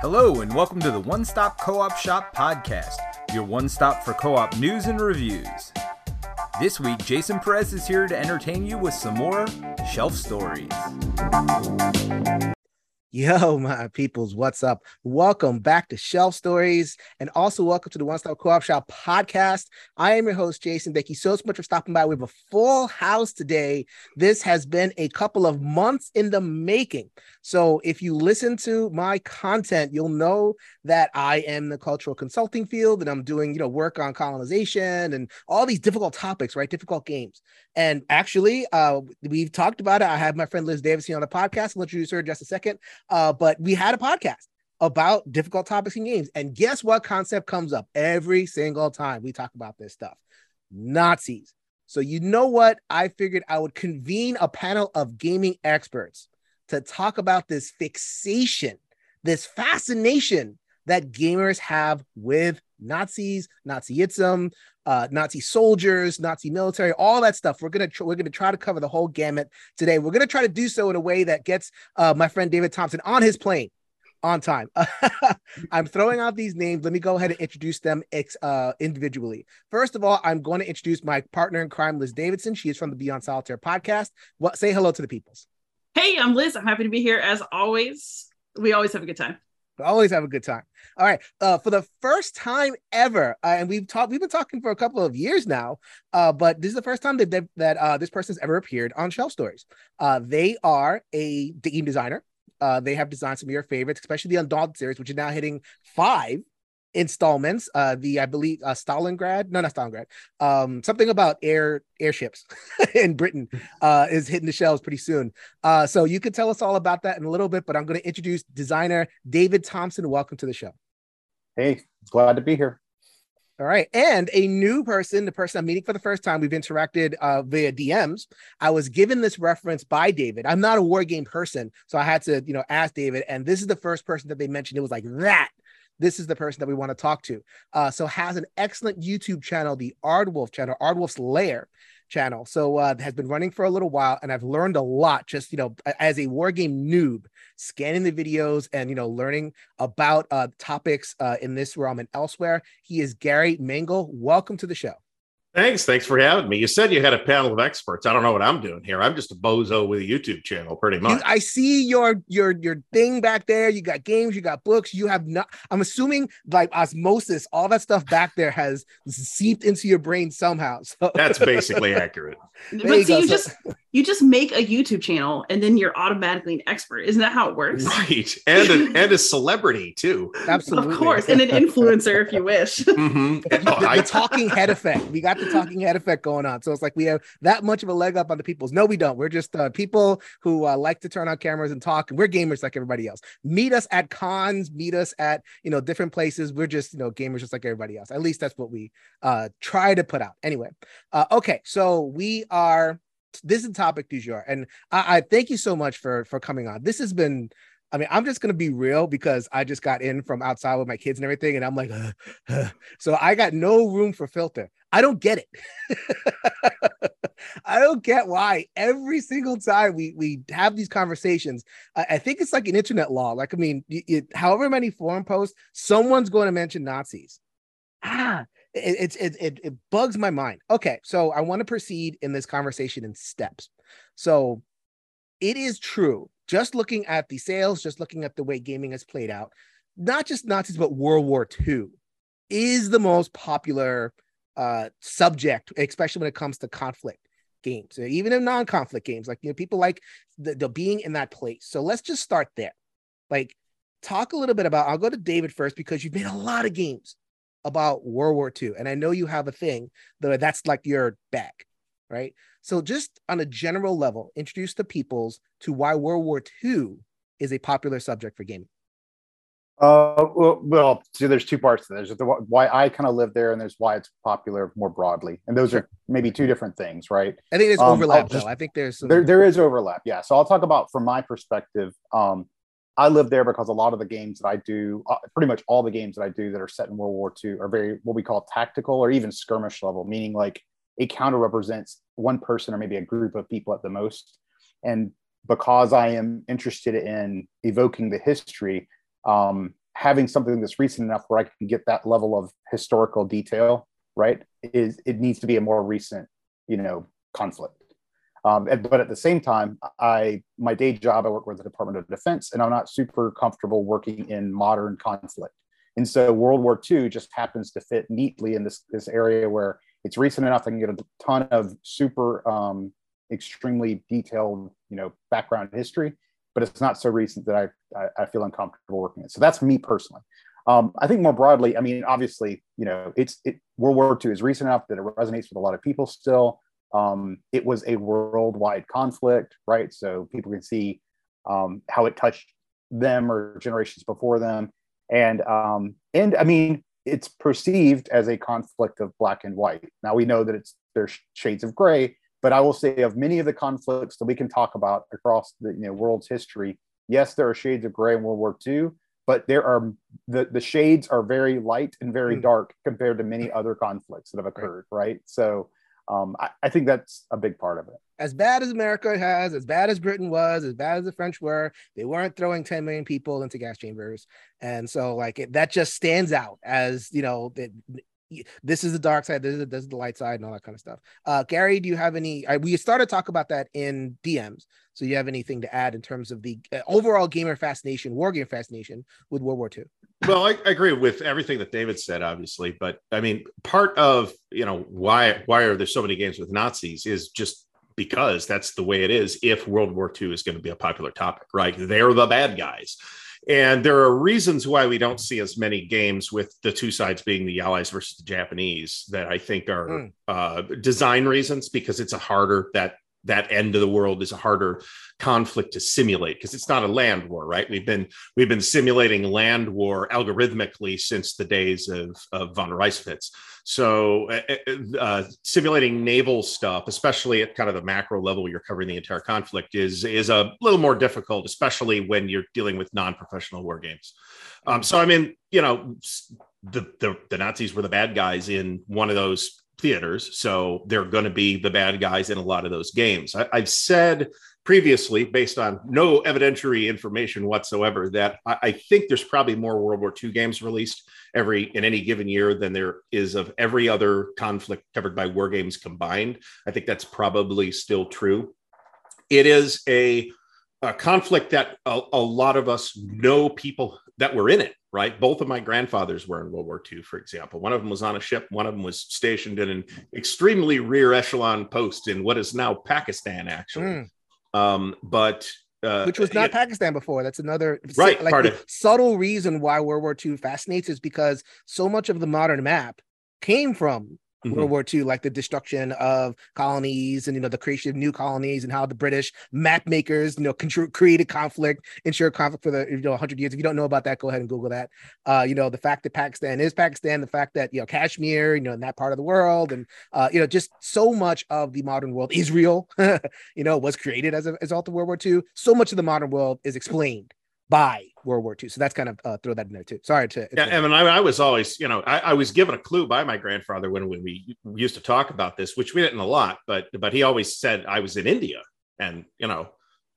Hello, and welcome to the One Stop Co op Shop podcast, your one stop for co op news and reviews. This week, Jason Perez is here to entertain you with some more shelf stories. Yo, my peoples, what's up? Welcome back to Shelf Stories and also welcome to the One Stop Co op Shop podcast. I am your host, Jason. Thank you so much for stopping by. We have a full house today. This has been a couple of months in the making. So, if you listen to my content, you'll know that I am in the cultural consulting field and I'm doing, you know, work on colonization and all these difficult topics, right? Difficult games. And actually, uh, we've talked about it. I have my friend Liz Davidson on the podcast. I'll introduce her in just a second. Uh, but we had a podcast about difficult topics in games. And guess what concept comes up every single time we talk about this stuff? Nazis. So, you know what? I figured I would convene a panel of gaming experts to talk about this fixation, this fascination that gamers have with Nazis, Nazism, uh, Nazi soldiers, Nazi military, all that stuff. We're gonna tr- we're gonna try to cover the whole gamut today. We're gonna try to do so in a way that gets uh, my friend David Thompson on his plane on time. I'm throwing out these names. Let me go ahead and introduce them ex- uh, individually. First of all, I'm going to introduce my partner in crime, Liz Davidson. She is from the Beyond Solitaire podcast. What say hello to the peoples. Hey, I'm Liz. I'm happy to be here as always. We always have a good time. Always have a good time. All right. Uh, for the first time ever, uh, and we've talked, we've been talking for a couple of years now, uh, but this is the first time that that uh, this person's ever appeared on Shelf Stories. Uh, they are a game designer. Uh, they have designed some of your favorites, especially the Undaunted series, which is now hitting five installments. Uh, the I believe uh, Stalingrad, no, not Stalingrad. Um, something about air airships in Britain uh, is hitting the shelves pretty soon. Uh, so you can tell us all about that in a little bit. But I'm going to introduce designer David Thompson. Welcome to the show. Hey, glad to be here. All right. And a new person, the person I'm meeting for the first time, we've interacted uh, via DMs. I was given this reference by David. I'm not a war game person, so I had to, you know, ask David. And this is the first person that they mentioned. It was like that this is the person that we want to talk to. Uh, so has an excellent YouTube channel, the Ardwolf channel, Ardwolf's Lair channel. So uh, has been running for a little while, and I've learned a lot just you know as a war game noob, scanning the videos and you know learning about uh, topics uh, in this realm and elsewhere. He is Gary Mangle. Welcome to the show. Thanks. Thanks for having me. You said you had a panel of experts. I don't know what I'm doing here. I'm just a bozo with a YouTube channel, pretty much. I see your your your thing back there. You got games, you got books. You have not. I'm assuming like osmosis, all that stuff back there has seeped into your brain somehow. So that's basically accurate. but you see, you so, just you just make a YouTube channel and then you're automatically an expert. Isn't that how it works? Right. And a, and a celebrity too. Absolutely. Of course. And an influencer if you wish. Mm-hmm. the, the, talking head effect. We got the talking head effect going on. So it's like we have that much of a leg up on the people's. No, we don't. We're just uh, people who uh, like to turn on cameras and talk. And we're gamers like everybody else. Meet us at cons, meet us at, you know, different places. We're just, you know, gamers just like everybody else. At least that's what we uh, try to put out. Anyway. Uh, okay. So we are this is topic du jour, and I, I thank you so much for for coming on. This has been I mean, I'm just gonna be real because I just got in from outside with my kids and everything, and I'm like, uh, uh. so I got no room for filter. I don't get it. I don't get why every single time we we have these conversations, I, I think it's like an internet law. Like, I mean, it, however many forum posts, someone's going to mention Nazis. Ah, it, it, it, it bugs my mind. Okay, so I want to proceed in this conversation in steps. So it is true, just looking at the sales, just looking at the way gaming has played out, not just Nazis, but World War II is the most popular uh, subject, especially when it comes to conflict games, even in non-conflict games. Like you know, people like the, the being in that place. So let's just start there. Like, talk a little bit about. I'll go to David first because you've made a lot of games about World War II, and I know you have a thing that that's like your bag, right? So, just on a general level, introduce the peoples to why World War II is a popular subject for gaming. Uh, well, well, so there's two parts to this. There's the, why I kind of live there, and there's why it's popular more broadly. And those are maybe two different things, right? I think there's um, overlap, just, though. I think there's some... there there is overlap. Yeah. So I'll talk about from my perspective. Um, I live there because a lot of the games that I do, uh, pretty much all the games that I do that are set in World War II, are very what we call tactical or even skirmish level, meaning like a counter represents one person or maybe a group of people at the most. And because I am interested in evoking the history, um, having something that's recent enough where I can get that level of historical detail, right? Is it needs to be a more recent, you know, conflict. Um, and, but at the same time, I my day job I work with the Department of Defense, and I'm not super comfortable working in modern conflict. And so World War II just happens to fit neatly in this this area where it's recent enough I can get a ton of super um, extremely detailed, you know, background history, but it's not so recent that I I, I feel uncomfortable working it. So that's me personally. Um, I think more broadly, I mean, obviously, you know, it's it, World War II is recent enough that it resonates with a lot of people still. Um, it was a worldwide conflict, right? So people can see um, how it touched them or generations before them, and um, and I mean, it's perceived as a conflict of black and white. Now we know that it's there's shades of gray, but I will say of many of the conflicts that we can talk about across the you know world's history, yes, there are shades of gray in World War II, but there are the, the shades are very light and very mm. dark compared to many other conflicts that have occurred, right? right? So um, I, I, think that's a big part of it. As bad as America has, as bad as Britain was, as bad as the French were, they weren't throwing 10 million people into gas chambers. And so, like, it, that just stands out as, you know, that this is the dark side, this is, this is the light side, and all that kind of stuff. Uh, Gary, do you have any? Uh, we started to talk about that in DMs. So, you have anything to add in terms of the uh, overall gamer fascination, war game fascination with World War II? Well, I, I, agree with everything that David said, obviously, but I mean, part of you know why why are there so many games with Nazis is just because that's the way it is. If World War II is going to be a popular topic, right? They're the bad guys. And there are reasons why we don't see as many games with the two sides being the Allies versus the Japanese that I think are mm. uh, design reasons because it's a harder that that end of the world is a harder conflict to simulate because it's not a land war right? We've been we've been simulating land war algorithmically since the days of, of von Reisswitz so uh, uh, uh, simulating naval stuff especially at kind of the macro level you're covering the entire conflict is is a little more difficult especially when you're dealing with non-professional war games. Um, so i mean you know the, the the nazis were the bad guys in one of those theaters. So they're going to be the bad guys in a lot of those games. I, have said previously, based on no evidentiary information whatsoever, that I, I, think there's probably more World War II games released every in any given year than there is of every other conflict covered by war games combined. I think that's probably still true. It is a, a conflict that a, a lot of us know people that were in it right? Both of my grandfathers were in World War II, for example. One of them was on a ship, one of them was stationed in an extremely rear echelon post in what is now Pakistan, actually. Mm. Um, but uh, which was not Pakistan before. That's another right like part of subtle reason why World War II fascinates is because so much of the modern map came from mm-hmm. World War II, like the destruction of colonies and you know the creation of new colonies and how the British map makers you know contr- created conflict, ensured conflict for the you know 100 years. If you don't know about that, go ahead and Google that. Uh, you know the fact that Pakistan is Pakistan, the fact that you know Kashmir, you know in that part of the world, and uh, you know just so much of the modern world, Israel, you know was created as a result of World War II. So much of the modern world is explained by World War II. So that's kind of uh, throw that in there too. Sorry to. Yeah, I mean, I, I, was always, you know, I, I, was given a clue by my grandfather when, when we used to talk about this, which we didn't a lot, but but he always said I was in India, and you know,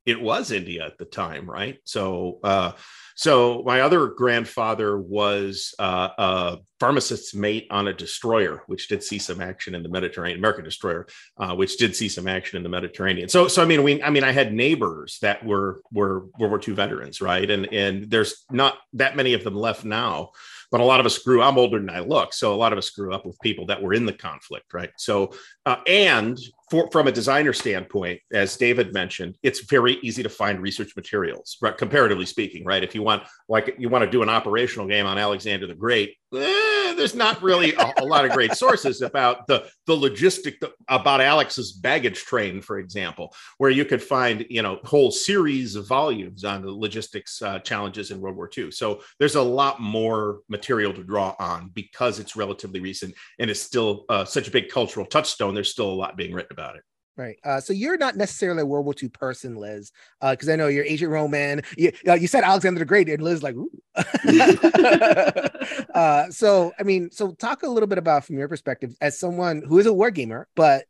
it was India at the time, right? So, uh, so my other grandfather was uh, a pharmacist's mate on a destroyer, which did see some action in the Mediterranean, American destroyer, uh, which did see some action in the Mediterranean. So, so I mean, we, I mean, I had neighbors that were were World War II veterans, right? And and there's not that many of them left now but a lot of us grew i'm older than i look so a lot of us grew up with people that were in the conflict right so uh, and for, from a designer standpoint as david mentioned it's very easy to find research materials right comparatively speaking right if you want like you want to do an operational game on alexander the great eh, there's not really a, a, lot of great sources about the the logistic about Alex's baggage train, for example, where you could find you know whole series of volumes on the logistics uh, challenges in World War II. So there's a lot more material to draw on because it's relatively recent and it's still uh, such a big cultural touchstone. There's still a lot being written about it. Right. Uh, so you're not necessarily a World War II person, Liz, because uh, I know you're Agent Roman. You, uh, you said Alexander the Great, and Liz like, ooh. uh, so I mean, so talk a little bit about from your perspective as someone who is a war gamer, but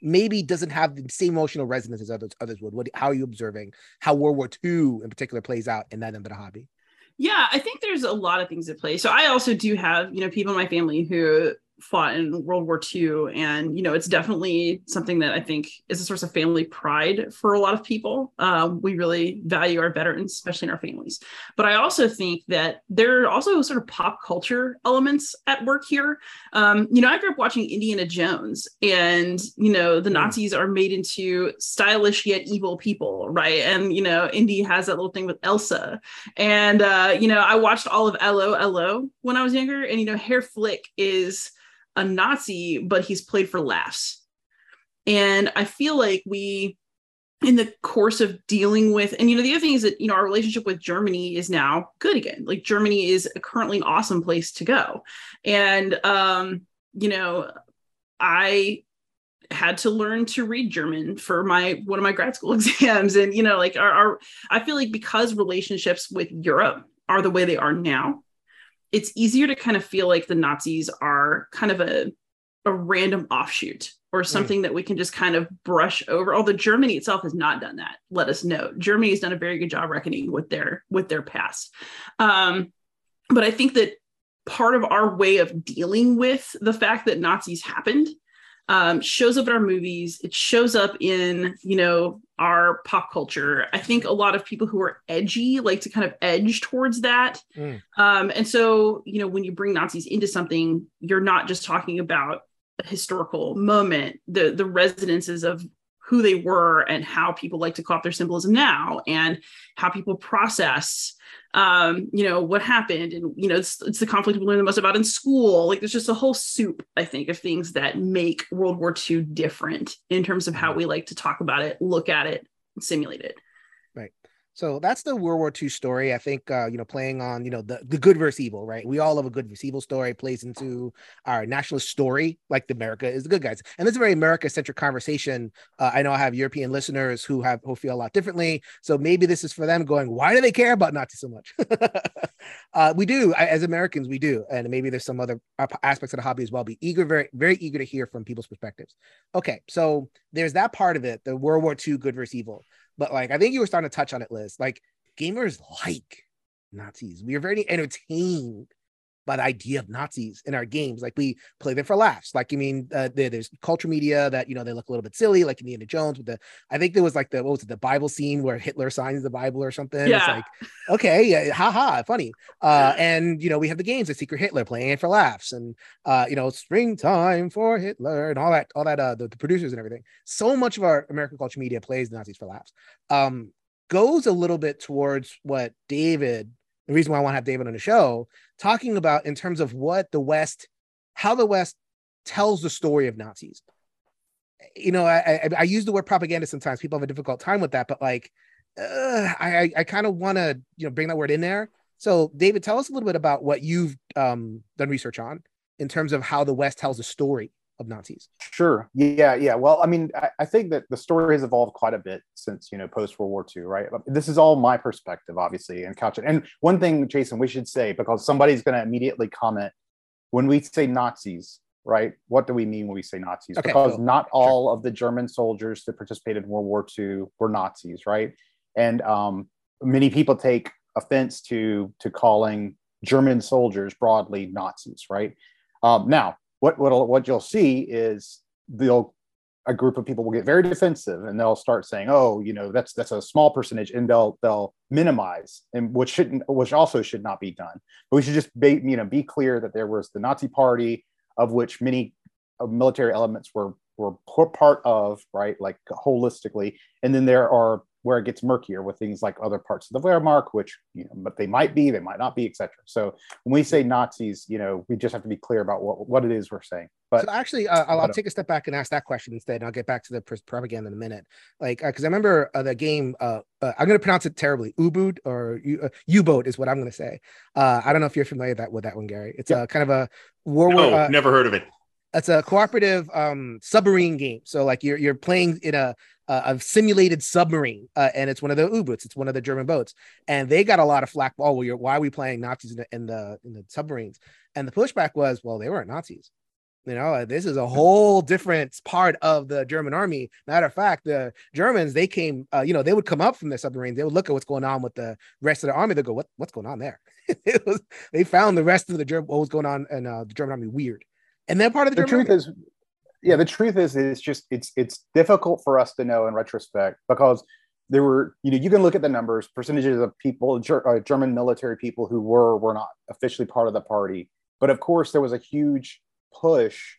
maybe doesn't have the same emotional resonance as others others would. What how are you observing how World War II in particular plays out in that end of the hobby? Yeah, I think there's a lot of things at play. So I also do have, you know, people in my family who fought in World War II. And, you know, it's definitely something that I think is a source of family pride for a lot of people. Um, we really value our veterans, especially in our families. But I also think that there are also sort of pop culture elements at work here. Um, you know, I grew up watching Indiana Jones, and, you know, the hmm. Nazis are made into stylish yet evil people, right? And, you know, Indy has that little thing with Elsa. And, uh, you know, I watched all of 'Allo 'Allo when I was younger, and, you know, Herr Flick is a Nazi, but he's played for laughs. And I feel like we, in the course of dealing with, and you know, the other thing is that, you know, our relationship with Germany is now good again. Like Germany is currently an awesome place to go. And, um, you know, I had to learn to read German for my one of my grad school exams. And, you know, like our, our I feel like because relationships with Europe are the way they are now, it's easier to kind of feel like the Nazis are kind of a a random offshoot or mm. something mm. that we can just kind of brush over. Although Germany itself has not done that, let us know. Germany has done a very good job reckoning with their with their past. Um, but I think that part of our way of dealing with the fact that Nazis happened um, shows up in our movies. It shows up in, you know, our pop culture. I think a lot of people who are edgy like to kind of edge towards that. Mm. Um, and so, you know, when you bring Nazis into something, you're not just talking about a historical moment, the the resonances of who they were and how people like to co-opt their symbolism now and how people process um, you know, what happened. And, you know, it's, it's the conflict we learn the most about in school. Like there's just a whole soup, I think, of things that make World War II different in terms of how we like to talk about it, look at it, simulate it. So that's the World War II story. I think uh, you know, playing on you know the, the good versus evil, right? We all love a good versus evil story. Plays into our nationalist story, like the America is the good guys, and this is a very America-centric conversation. Uh, I know I have European listeners who have who feel a lot differently, so maybe this is for them going, why do they care about Nazis so much? uh, we do as Americans, we do, and maybe there's some other aspects of the hobby as well. Be eager, very very eager to hear from people's perspectives. Okay, so there's that part of it, the World War II good versus evil. But like, I think you were starting to touch on it, Liz. Like, gamers like Nazis. We are very entertained by the idea of Nazis in our games. Like we play them for laughs. Like I mean, uh, there, there's culture media that you know they look a little bit silly, like Indiana Jones with the. I think there was like the what was it, the Bible scene where Hitler signs the Bible or something. Yeah. It's like okay, yeah, haha, funny. Uh, and you know we have the games, the Secret Hitler playing it for laughs, and uh, you know springtime for Hitler and all that, all that. Uh, the, the producers and everything. So much of our American culture media plays the Nazis for laughs. Um, goes a little bit towards what David the reason why I want to have David on the show, talking about in terms of what the West, how the West tells the story of Nazis. You know, I, I, I use the word propaganda sometimes. People have a difficult time with that, but like, uh, I I kind of want to you know bring that word in there. So, David, tell us a little bit about what you've um, done research on in terms of how the West tells the story of Nazis. Sure. Yeah. Yeah. Well, I mean, I, I, think that the story has evolved quite a bit since you know post World War II, right? This is all my perspective, obviously, and couch it. And one thing, Jason, we should say because somebody's going to immediately comment when we say Nazis, right? What do we mean when we say Nazis? Okay, because cool. not all sure. of the German soldiers that participated in World War II were Nazis, right? And um, many people take offense to to calling German soldiers broadly Nazis, right? Um, now, what what what you'll see is they'll a group of people will get very defensive and they'll start saying, "Oh, you know, that's that's a small percentage," and they'll they'll minimize, and which shouldn't, which also should not be done. But we should just be you know be clear that there was the Nazi Party, of which many uh, military elements were were part of, right, like holistically, and then there are where it gets murkier with things like other parts of the Wehrmacht, which you know, but they might be, they might not be, etc. So when we say Nazis, you know, we just have to be clear about what, what it is we're saying. But so actually, uh, I'll, I'll, take a step back and ask that question instead, and I'll get back to the propaganda in a minute. Like, because uh, I remember uh, the game. Uh, uh, I'm going to pronounce it terribly. U-boot or U-boat is what I'm going to say. I don't know if you're familiar with that with that one, Gary. It's a kind of a war. No, never heard of it it's a cooperative um, submarine game. So like you're you're playing in a a simulated submarine, uh, and it's one of the U-boats. It's one of the German boats, and they got a lot of flack. Oh, well, why are we playing Nazis in the, in the in the submarines? And the pushback was, well, they weren't Nazis. You know, this is a whole different part of the German army. Matter of fact, the Germans they came, uh, you know, they would come up from their submarines. They would look at what's going on with the rest of the army. They go, "What what's going on there?" it was they found the rest of the German what was going on in uh, the German army weird, and then part of the, the German truth is, yeah, the truth is, it's just it's it's difficult for us to know in retrospect because there were you know you can look at the numbers percentages of people ger- uh, german military people who were were not officially part of the party but of course there was a huge push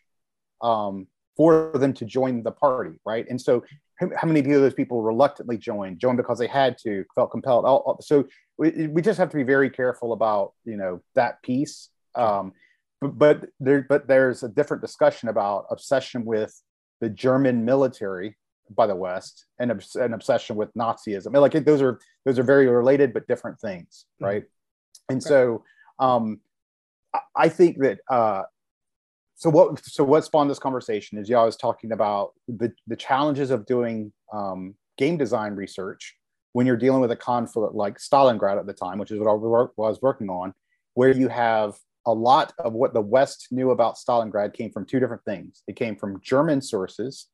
um, for them to join the party, right? And so, how many of those people reluctantly joined? Joined because they had to, felt compelled. So we, we just have to be very careful about you know that piece. Um, but, but there, but there's a different discussion about obsession with the German military by the West and an obsession with Nazism. Mean, like those are those are very related but different things, mm-hmm. right? Mm-hmm. And okay. so um, I think that uh, so what so what spawned this conversation is yeah, I was talking about the the challenges of doing um, game design research when you're dealing with a conflict like Stalingrad at the time, which is what I was working on, where you have a lot of what the West knew about Stalingrad came from two different things. It came from German sources,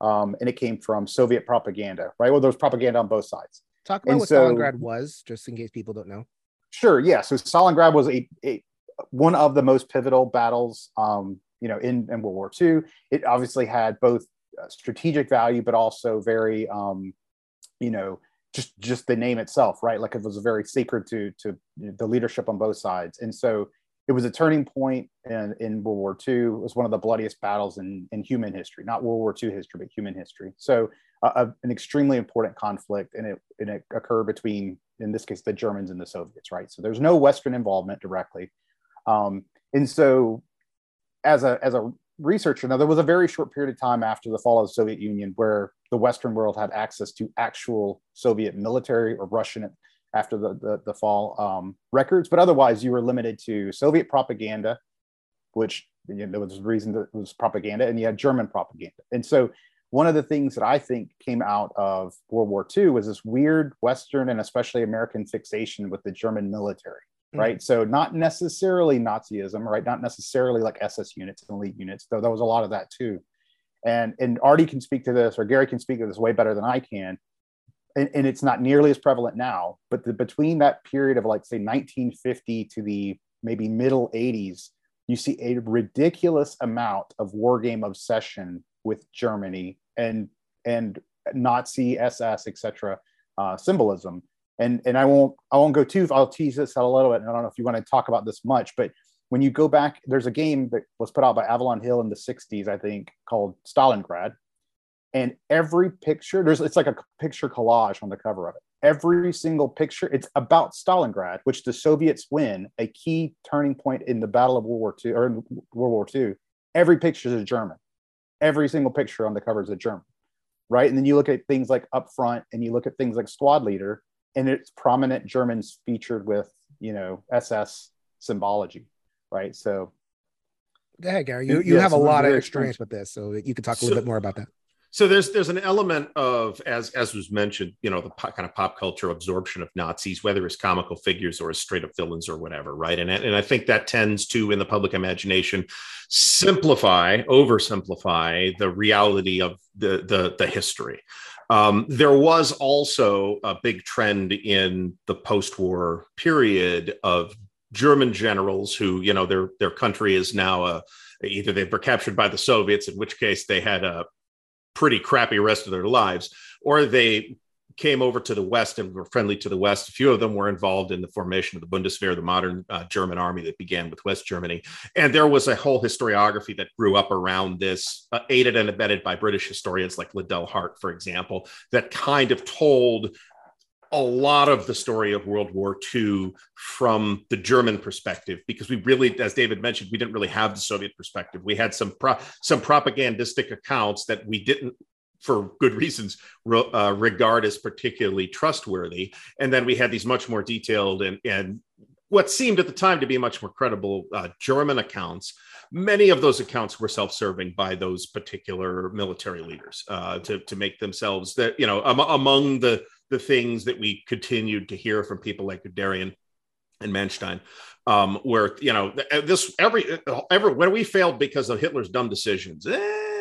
um, and it came from Soviet propaganda. Right, well, there was propaganda on both sides. Talk about and what so, Stalingrad was, just in case people don't know. Sure. Yeah. So Stalingrad was a, a one of the most pivotal battles um, you know, in, in World War II. It obviously had both uh, strategic value, but also very, um, you know, just just the name itself, right? Like it was very sacred to to the leadership on both sides, and so it was a turning point in, in World War II. It was one of the bloodiest battles in, in human history, not World War II history, but human history. So uh, an extremely important conflict, and it, and it occurred between, in this case, the Germans and the Soviets, right? So there's no Western involvement directly. Um, and so as a as a researcher, now there was a very short period of time after the fall of the Soviet Union where the Western world had access to actual Soviet military or Russian after the the, the fall um, records, but otherwise you were limited to Soviet propaganda, which you know, there was a reason that it was propaganda, and you had German propaganda, and so one of the things that I think came out of World War II was this weird Western and especially American fixation with the German military mm-hmm. right? So not necessarily Nazism, right? Not necessarily like SS units and elite units, though there was a lot of that too. And and Artie can speak to this, or Gary can speak to this way better than I can. And, and it's not nearly as prevalent now, but the, between that period of like say 1950 to the maybe middle 80s, you see a ridiculous amount of war game obsession with Germany and and Nazi SS etc. Uh, symbolism and and I won't I won't go too I'll tease this out a little bit. And I don't know if you want to talk about this much, but when you go back, there's a game that was put out by Avalon Hill in the 60s, I think, called Stalingrad. And every picture, there's it's like a picture collage on the cover of it. Every single picture, it's about Stalingrad, which the Soviets win, a key turning point in the Battle of World War II or in World War II. Every picture is German. Every single picture on the cover is a German, right? And then you look at things like up front, and you look at things like squad leader, and it's prominent Germans featured with you know SS symbology, right? So, go ahead, Gary. You, you yeah, have so a lot of experience with this, so you could talk a little so, bit more about that. So there's there's an element of as as was mentioned, you know, the po- kind of pop culture absorption of Nazis, whether as comical figures or as straight up villains or whatever, right? And and I think that tends to, in the public imagination, simplify, oversimplify the reality of the the the history. Um, there was also a big trend in the post-war period of German generals who, you know, their their country is now a either they were captured by the Soviets, in which case they had a pretty crappy rest of their lives, or they came over to the West and were friendly to the West. A few of them were involved in the formation of the Bundeswehr, the modern uh, German army that began with West Germany. And there was a whole historiography that grew up around this, uh, aided and abetted by British historians like Liddell Hart, for example, that kind of told a lot of the story of World War II from the German perspective, because we really, as David mentioned, we didn't really have the Soviet perspective. We had some pro- some propagandistic accounts that we didn't for good reasons uh, regard as particularly trustworthy and then we had these much more detailed and, and what seemed at the time to be much more credible uh, german accounts many of those accounts were self-serving by those particular military leaders uh, to, to make themselves that you know am- among the the things that we continued to hear from people like Guderian and Manstein, um, where you know this every every when we failed because of Hitler's dumb decisions. Eh,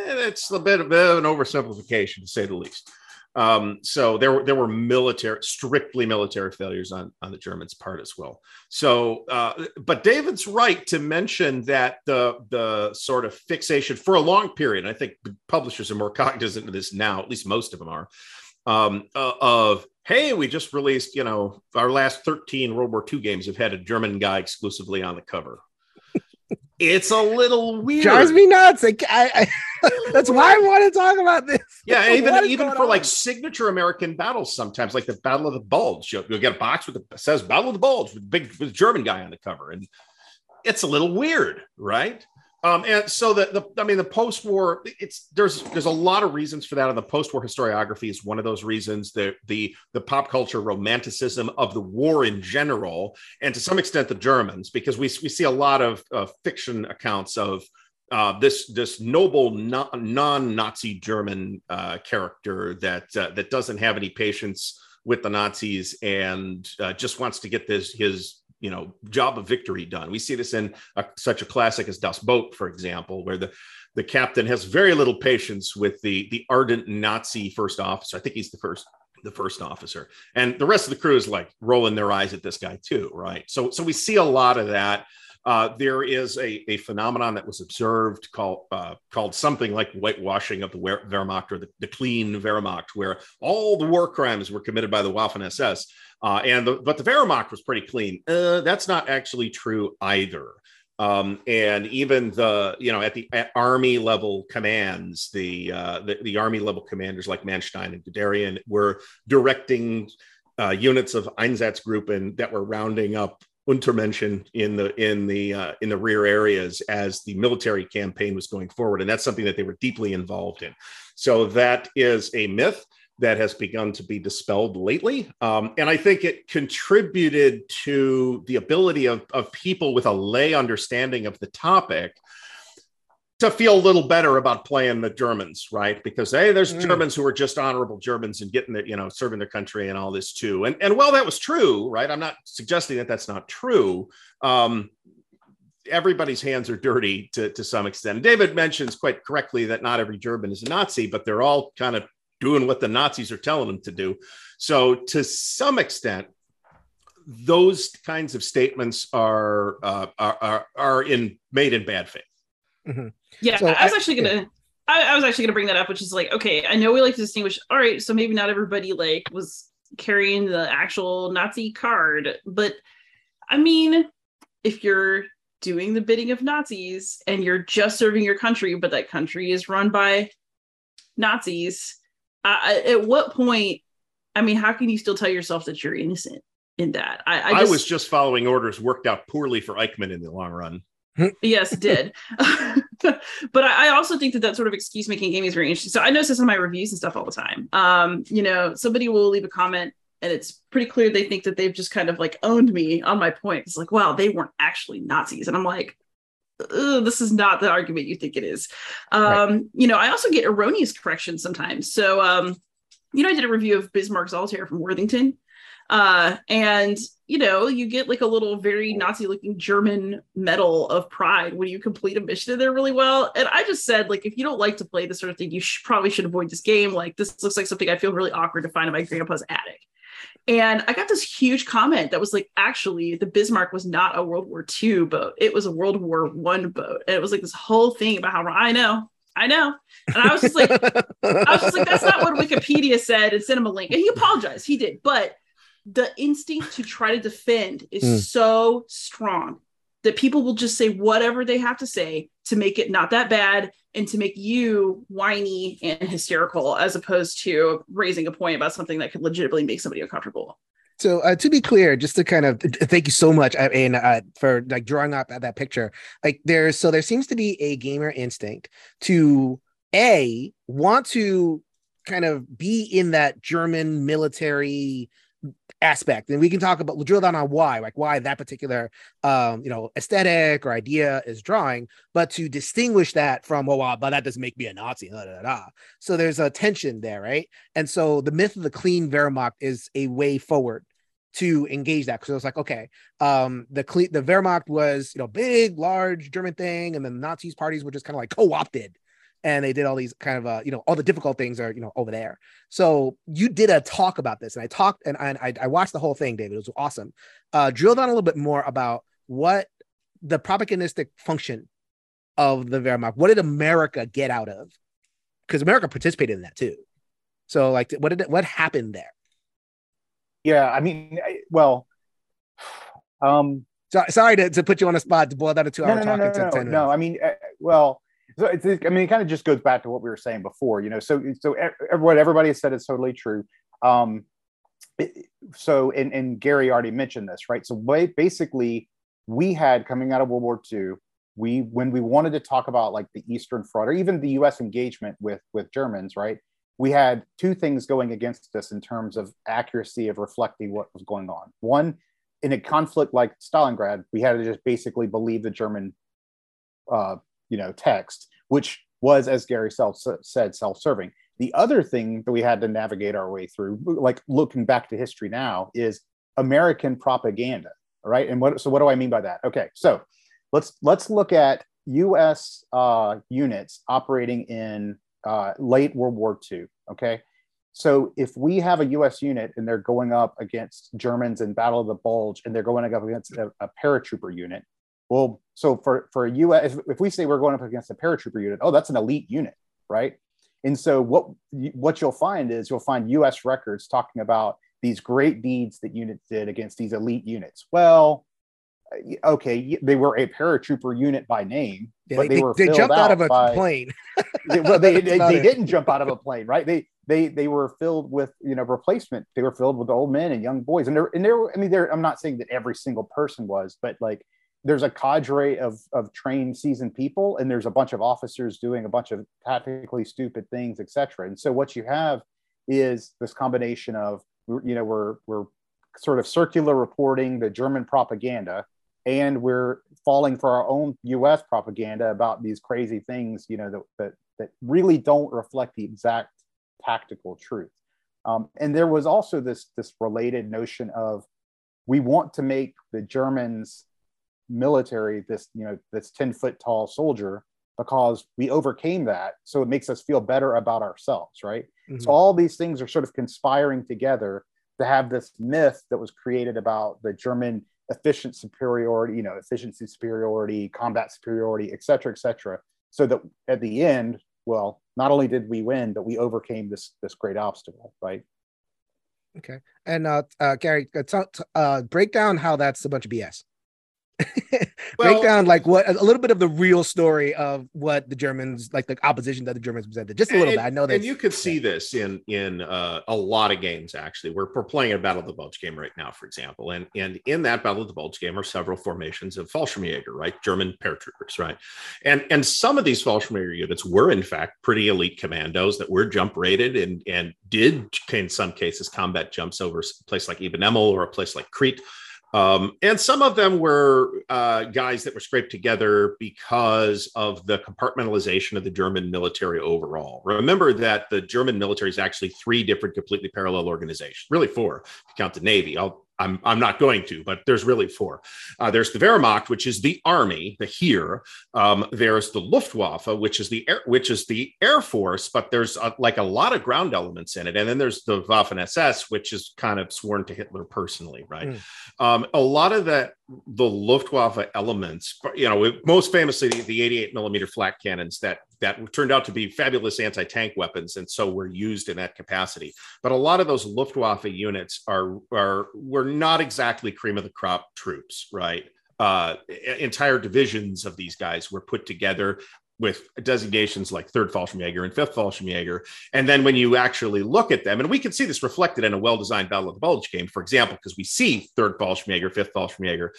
it's a bit, a bit of an oversimplification to say the least. Um, so there were there were military, strictly military failures on on the Germans' part as well. So, uh, but David's right to mention that the the sort of fixation for a long period. I think publishers are more cognizant of this now. At least most of them are. Um, uh, of hey, we just released, you know, our last 13 World War II games have had a German guy exclusively on the cover it's a little weird. Drives me nuts. I, I, that's why I want to talk about this. Yeah, even even for on? like signature American battles, sometimes like the Battle of the Bulge, you'll, you'll get a box with the says Battle of the Bulge with big with German guy on the cover, and it's a little weird, right? Um, and so the, the I mean the post-war it's there's there's a lot of reasons for that. And the post-war historiography is one of those reasons the the the pop culture romanticism of the war in general and to some extent the Germans because we, we see a lot of uh, fiction accounts of uh, this this noble non-Nazi German uh, character that uh, that doesn't have any patience with the Nazis and uh, just wants to get this his you know job of victory done. We see this in a, such a classic as Das Boot, for example, where the the captain has very little patience with the the ardent Nazi first officer. I think he's the first the first officer, and the rest of the crew is like rolling their eyes at this guy too, right? So so we see a lot of that. Uh, there is a, a phenomenon that was observed called uh, called something like whitewashing of the Wehrmacht or the, the, clean Wehrmacht, where all the war crimes were committed by the Waffen SS, uh, and the, but the Wehrmacht was pretty clean. Uh, that's not actually true either. Um, and even the you know at the at army level commands, the, uh, the, the army level commanders like Manstein and Guderian were directing units of Einsatzgruppen that were rounding up Untermenschen in the in the uh, in the rear areas as the military campaign was going forward, and that's something that they were deeply involved in. So that is a myth that has begun to be dispelled lately, um, and I think it contributed to the ability of, of people with a lay understanding of the topic to feel a little better about playing the Germans, right? Because hey, there's mm. Germans who are just honorable Germans and getting it, you know, serving their country and all this too. And and while that was true, right? I'm not suggesting that that's not true. Um, everybody's hands are dirty to to some extent. David mentions quite correctly that not every German is a Nazi, but they're all kind of doing what the Nazis are telling them to do. So to some extent, those kinds of statements are uh, are, are, are in made in bad faith. Mm-hmm. Yeah, so I was actually gonna. Yeah. I, I was actually gonna bring that up, which is like, okay, I know we like to distinguish. All right, so maybe not everybody like was carrying the actual Nazi card, but I mean, if you're doing the bidding of Nazis and you're just serving your country, but that country is run by Nazis, uh, at what point? I mean, how can you still tell yourself that you're innocent in that? I, I, just, I was just following orders worked out poorly for Eichmann in the long run yes, did. but I, also think that that sort of excuse making game is very interesting. So I notice this in my reviews and stuff all the time. Um, you know, somebody will leave a comment and it's pretty clear they think that they've just kind of like owned me on my point. It's like, wow, they weren't actually Nazis. And I'm like, this is not the argument you think it is. Um, right. You know, I also get erroneous corrections sometimes. So, um, you know, I did a review of Bismarck's Altair from Worthington. Uh, and you know, you get like a little very Nazi looking German medal of pride when you complete a mission in there really well. And I just said, like, if you don't like to play this sort of thing, you probably should avoid this game. Like, this looks like something I feel really awkward to find in my grandpa's attic. And I got this huge comment that was like, actually, the Bismarck was not a World War II boat; it was a World War One boat. And it was like this whole thing about how I know, I know. And I was just like, I was just like, that's not what Wikipedia said, and sent him a link. And he apologized, he did, but the instinct to try to defend is mm. so strong that people will just say whatever they have to say to make it not that bad and to make you whiny and hysterical as opposed to raising a point about something that could legitimately make somebody uncomfortable so uh, to be clear, just to kind of thank you so much, uh, and uh, for like drawing up that picture. Like there's so there seems to be a gamer instinct to a want to kind of be in that German military aspect. And we can talk about we'll drill down on why like why that particular um you know aesthetic or idea is drawing but to distinguish that from well, well but that doesn't make me a nazi da, da, da. so there's a tension there right? And so the myth of the clean wehrmacht is a way forward to engage that. Because it was like okay um the cle- the wehrmacht was you know big large german thing and the nazis parties were just kind of like co-opted and they did all these kind of uh you know all the difficult things are you know over there. So you did a talk about this and i talked and i i watched the whole thing david. It was awesome. Uh drill down a little bit more about what the propagandistic function of the wehrmacht what did america get out of? Because america participated in that too. So like what did it, what happened there? Yeah, I mean, well, um, so, sorry to, to put you on the spot to boil down a two hour no, no, talk no, into no, 10 minutes. no, I mean, uh, well, so it's, I mean, it kind of just goes back to what we were saying before, you know, so, so what everybody has said is totally true. Um, so, and, and Gary already mentioned this, right? So basically we had coming out of World War II, we, when we wanted to talk about like the Eastern Front or even the U.S. engagement with, with Germans, right? we had two things going against us in terms of accuracy of reflecting what was going on. One, in a conflict like Stalingrad, we had to just basically believe the German, uh, you know, text, which was, as Gary self said, self-serving. The other thing that we had to navigate our way through, like looking back to history now, is American propaganda. Right, and what? So what do I mean by that? Okay, so let's let's look at U.S. Uh, units operating in uh, late World War II. Okay. So if we have a US unit and they're going up against Germans in Battle of the Bulge and they're going up against a, a paratrooper unit, well, so for, for a US, if, if we say we're going up against a paratrooper unit, oh, that's an elite unit, right? And so what, what you'll find is you'll find US records talking about these great deeds that units did against these elite units. Well, uh, okay, they were a paratrooper unit by name, yeah, but they, they, were they jumped out, out of a by, plane. they, well, they, they, they didn't jump out of a plane, right? They they they were filled with you know replacement. They were filled with old men and young boys, and there and there. I mean, there. I'm not saying that every single person was, but like there's a cadre of of trained, seasoned people, and there's a bunch of officers doing a bunch of tactically stupid things, etc. And so what you have is this combination of you know we're we're sort of circular reporting the German propaganda and we're falling for our own U.S. propaganda about these crazy things, you know, that that, that really don't reflect the exact tactical truth. Um, and there was also this this related notion of we want to make the Germans military this you know this 10 foot tall soldier because we overcame that so it makes us feel better about ourselves right mm-hmm. so all these things are sort of conspiring together to have this myth that was created about the german efficient superiority, you know, efficiency superiority, combat superiority, et cetera, et cetera. So that at the end, well, not only did we win, but we overcame this this great obstacle, right? Okay, and uh, uh Gary, uh, t- uh, break down how that's a bunch of BS. well, break down like what a little bit of the real story of what the Germans like the opposition that the Germans presented. Just a little and, bit. I know that, and you could see this in in uh, a lot of games. Actually, we're, we're playing a Battle of the Bulge game right now, for example, and and in that Battle of the Bulge game are several formations of Fallschirmjäger, right, German paratroopers, right, and and some of these Fallschirmjäger units were in fact pretty elite commandos that were jump rated and and did in some cases combat jumps over a place like Eben Emael or a place like Crete um, and some of them were uh, guys that were scraped together because of the compartmentalization of the German military overall. Remember that the German military is actually three different, completely parallel organizations, really four, if you count the Navy. I'll I'm, I'm not going to, but there's really four. Uh, there's the Wehrmacht, which is the army, the Heer. Um, there's the Luftwaffe, which is the air, which is the Air Force, but there's a, like a lot of ground elements in it. And then there's the Waffen SS, which is kind of sworn to Hitler personally, right? Mm. Um, a lot of that the Luftwaffe elements, you know, most famously the 88 millimeter flak cannons that that turned out to be fabulous anti-tank weapons, and so were used in that capacity. But a lot of those Luftwaffe units are are were not exactly cream of the crop troops, right? Uh, entire divisions of these guys were put together with designations like third Fallschirmjäger and fifth Fallschirmjäger. And then when you actually look at them, and we can see this reflected in a well-designed Battle of the Bulge game, for example, because we see third Fallschirmjäger, fifth Fallschirmjäger,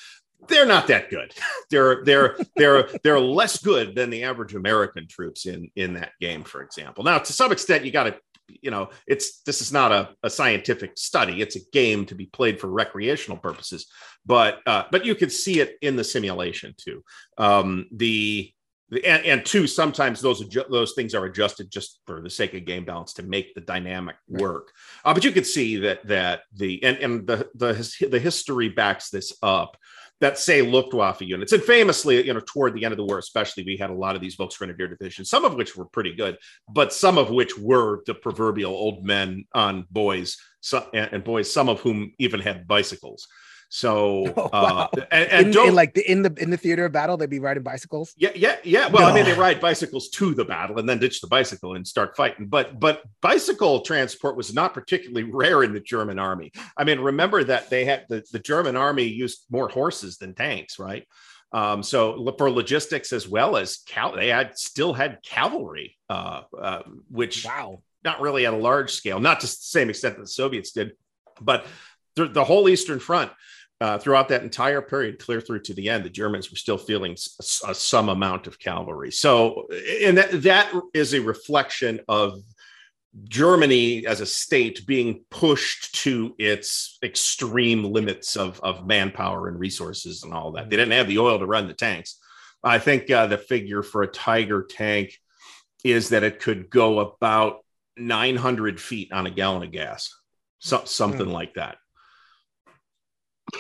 they're not that good. they're they're they're they're less good than the average American troops in in that game, for example. Now, to some extent, you got to you know it's this is not a, a scientific study it's a game to be played for recreational purposes but uh, but you could see it in the simulation too um, the and, and two, sometimes those adju- those things are adjusted just for the sake of game balance to make the dynamic Right. work. Uh, but you could see that that the and and the the his- the history backs this up. That say Luftwaffe units, and famously, you know, toward the end of the war, especially, we had a lot of these Volksgrenadier divisions, some of which were pretty good, but some of which were the proverbial old men on boys, so, and, and boys, some of whom even had bicycles. So, Oh, uh, wow. and, and in, don't in like the in the in the theater of battle, they'd be riding bicycles. yeah, yeah, yeah. Well, I mean, they ride bicycles to the battle and then ditch the bicycle and start fighting. But but bicycle transport was not particularly rare in the German army. I mean, remember that they had the, the German army used more horses than tanks, right? Um, so for logistics as well as cal, they had still had cavalry, uh, uh, which Wow. not really at a large scale, not to the same extent that the Soviets did, but the, the whole Eastern Front uh, throughout that entire period, clear through to the end, the Germans were still feeling s- a, some amount of cavalry. So, and that, that is a reflection of Germany as a state being pushed to its extreme limits of, of manpower and resources and all that. They didn't have the oil to run the tanks. I think uh, the figure for a Tiger tank is that it could go about 900 feet on a gallon of gas, so, something like that.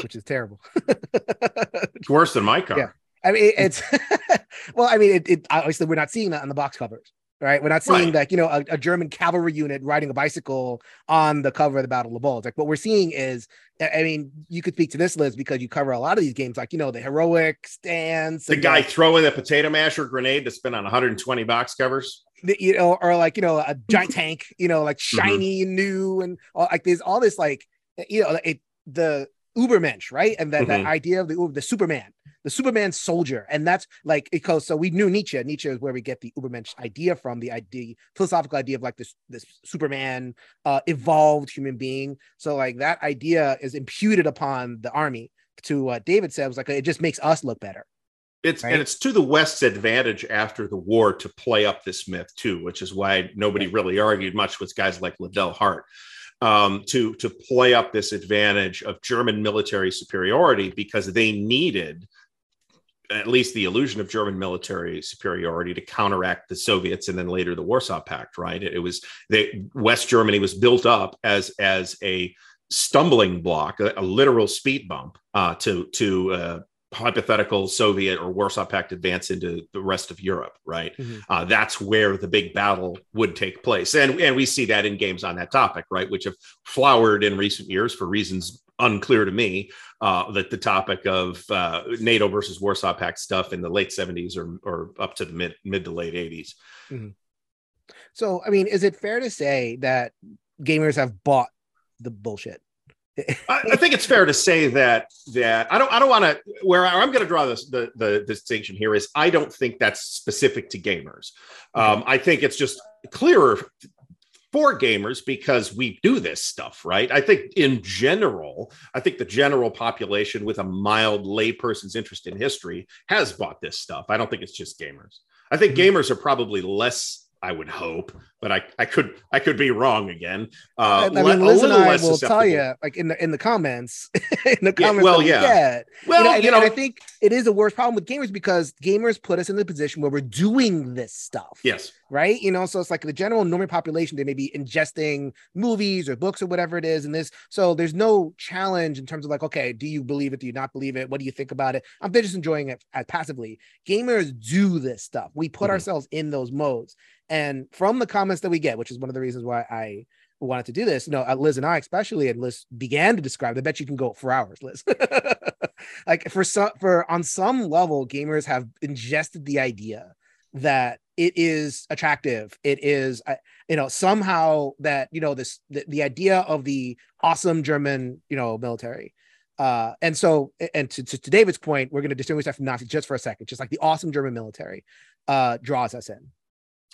Which is terrible. It's worse than my car. Yeah. I mean, it's well, I mean, it, it obviously we're not seeing that on the box covers, right? We're not seeing Right. like you know a, a German cavalry unit riding a bicycle on the cover of the Battle of the Bulge. Like what we're seeing is, I mean, you could speak to this, Liz, because you cover a lot of these games, like you know the heroic stance, The guy like, throwing the potato masher grenade that's been on 120 box covers. the, you know, or like you know a Mm-hmm. giant tank, you know, like shiny and new, and all, like there's all this like you know it the Ubermensch, right? And that that Mhm. idea of the the Superman, the Superman soldier, and that's like because so we knew Nietzsche. Nietzsche is where we get the Ubermensch idea from, the idea philosophical idea of like this this Superman uh, evolved human being. So like that idea is imputed upon the army. To uh, David said, was like it just makes us look better. It's Right. and it's to the West's advantage after the war to play up this myth too, which is why nobody really argued much with guys like Liddell Hart um, to to play up this advantage of German military superiority because they needed at least the illusion of German military superiority to counteract the Soviets and then later the Warsaw Pact. Right? It, was they, West Germany was built up as as a stumbling block, a, a literal speed bump uh, to to uh, hypothetical Soviet or Warsaw Pact advance into the rest of Europe, right? Mhm. Uh, that's where the big battle would take place. And, and we see that in games on that topic, right? Which have flowered in recent years for reasons unclear to me. Uh, that the topic of uh, NATO versus Warsaw Pact stuff in the late 70s or, or up to the mid, mid to late 80s. So I mean, is it fair to say that gamers have bought the bullshit? I, I think it's fair to say that that I don't I don't want to where I'm going to draw this the the distinction here is I don't think that's specific to gamers. Um, I think it's just clearer for gamers because we do this stuff, right? I think in general, I think the general population with a mild layperson's interest in history has bought this stuff. I don't think it's just gamers. I think Mhm. gamers are probably less. I would hope, but I, I could I could be wrong again. Uh, I mean, Liz and I will tell you, like in the in the comments, in the Yeah, comments. well, that we yeah. get, Well, you know, and, you know, and I think it is a worse problem with gamers because gamers put us in the position where we're doing this stuff. yes, Right. You know, so it's like the general normal population, they may be ingesting movies or books or whatever it is. And this, so there's no challenge in terms of like, okay, do you believe it? Do you not believe it? What do you think about it? I'm they're just enjoying it as passively. Gamers do this stuff. We put Mhm. ourselves in those modes. And from the comments that we get, which is one of the reasons why I wanted to do this, you know, uh, Liz and I especially, and Liz began to describe. I bet you can go for hours, Liz. like for some, for on some level, gamers have ingested the idea that it is attractive. It is, uh, you know, somehow that you know this the, the idea of the awesome German, you know, military. Uh, and so, and to, to, to David's point, we're going to distinguish that from Nazi just for a second, just like the awesome German military uh, draws us in.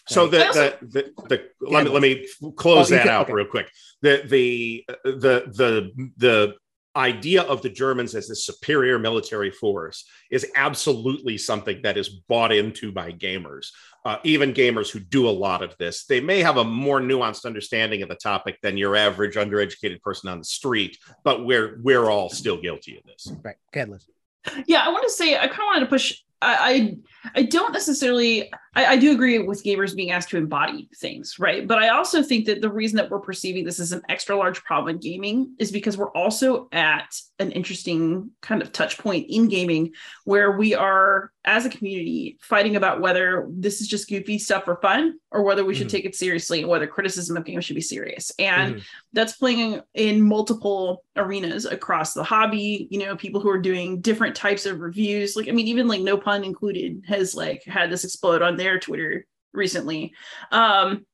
So the I also- the, the, the Yeah, let me let me close Oh, that can- out okay. real quick. The the the the the idea of the Germans as a superior military force is absolutely something that is bought into by gamers. Uh, even gamers who do a lot of this, they may have a more nuanced understanding of the topic than your average undereducated person on the street, but we're we're all still guilty of this. Right. Go ahead, Yeah, I want to say I kind of wanted to push I, I, I don't necessarily. I, I do agree with gamers being asked to embody things, right? But I also think that the reason that we're perceiving this as an extra large problem in gaming is because we're also at an interesting kind of touch point in gaming where we are, as a community, fighting about whether this is just goofy stuff for fun or whether we should mm-hmm. take it seriously and whether criticism of games should be serious. And mm-hmm. that's playing in multiple arenas across the hobby. You know, people who are doing different types of reviews. Like, I mean, even like No Pun included has like had this explode on their Twitter recently. Um,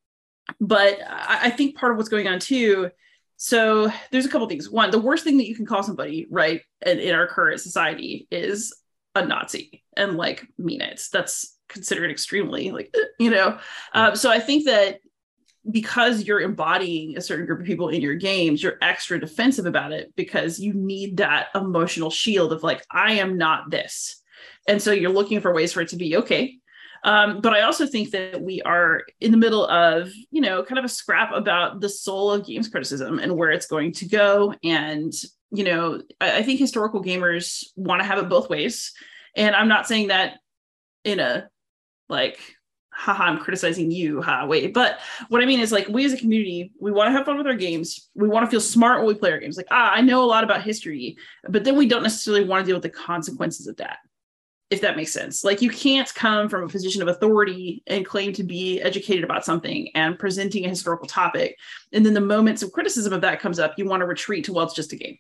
but I, I think part of what's going on too so there's a couple things. One, the worst thing that you can call somebody, right, in, in our current society is a Nazi and like mean it. That's considered extremely like you know. Um, so I think that because you're embodying a certain group of people in your games, you're extra defensive about it because you need that emotional shield of like, I am not this. And so you're looking for ways for it to be okay. Um, but I also think that we are in the middle of, you know, kind of a scrap about the soul of games criticism and where it's going to go. And, you know, I, I think historical gamers want to have it both ways. And I'm not saying that in a like, haha, I'm criticizing you, ha, wait. But what I mean is like we as a community, we want to have fun with our games. We want to feel smart when we play our games. Like, ah, I know a lot about history, but then we don't necessarily want to deal with the consequences of that if that makes sense. Like you can't come from a position of authority and claim to be educated about something and presenting a historical topic. And then the moment some criticism of that comes up, you want to retreat to, well, it's just a game.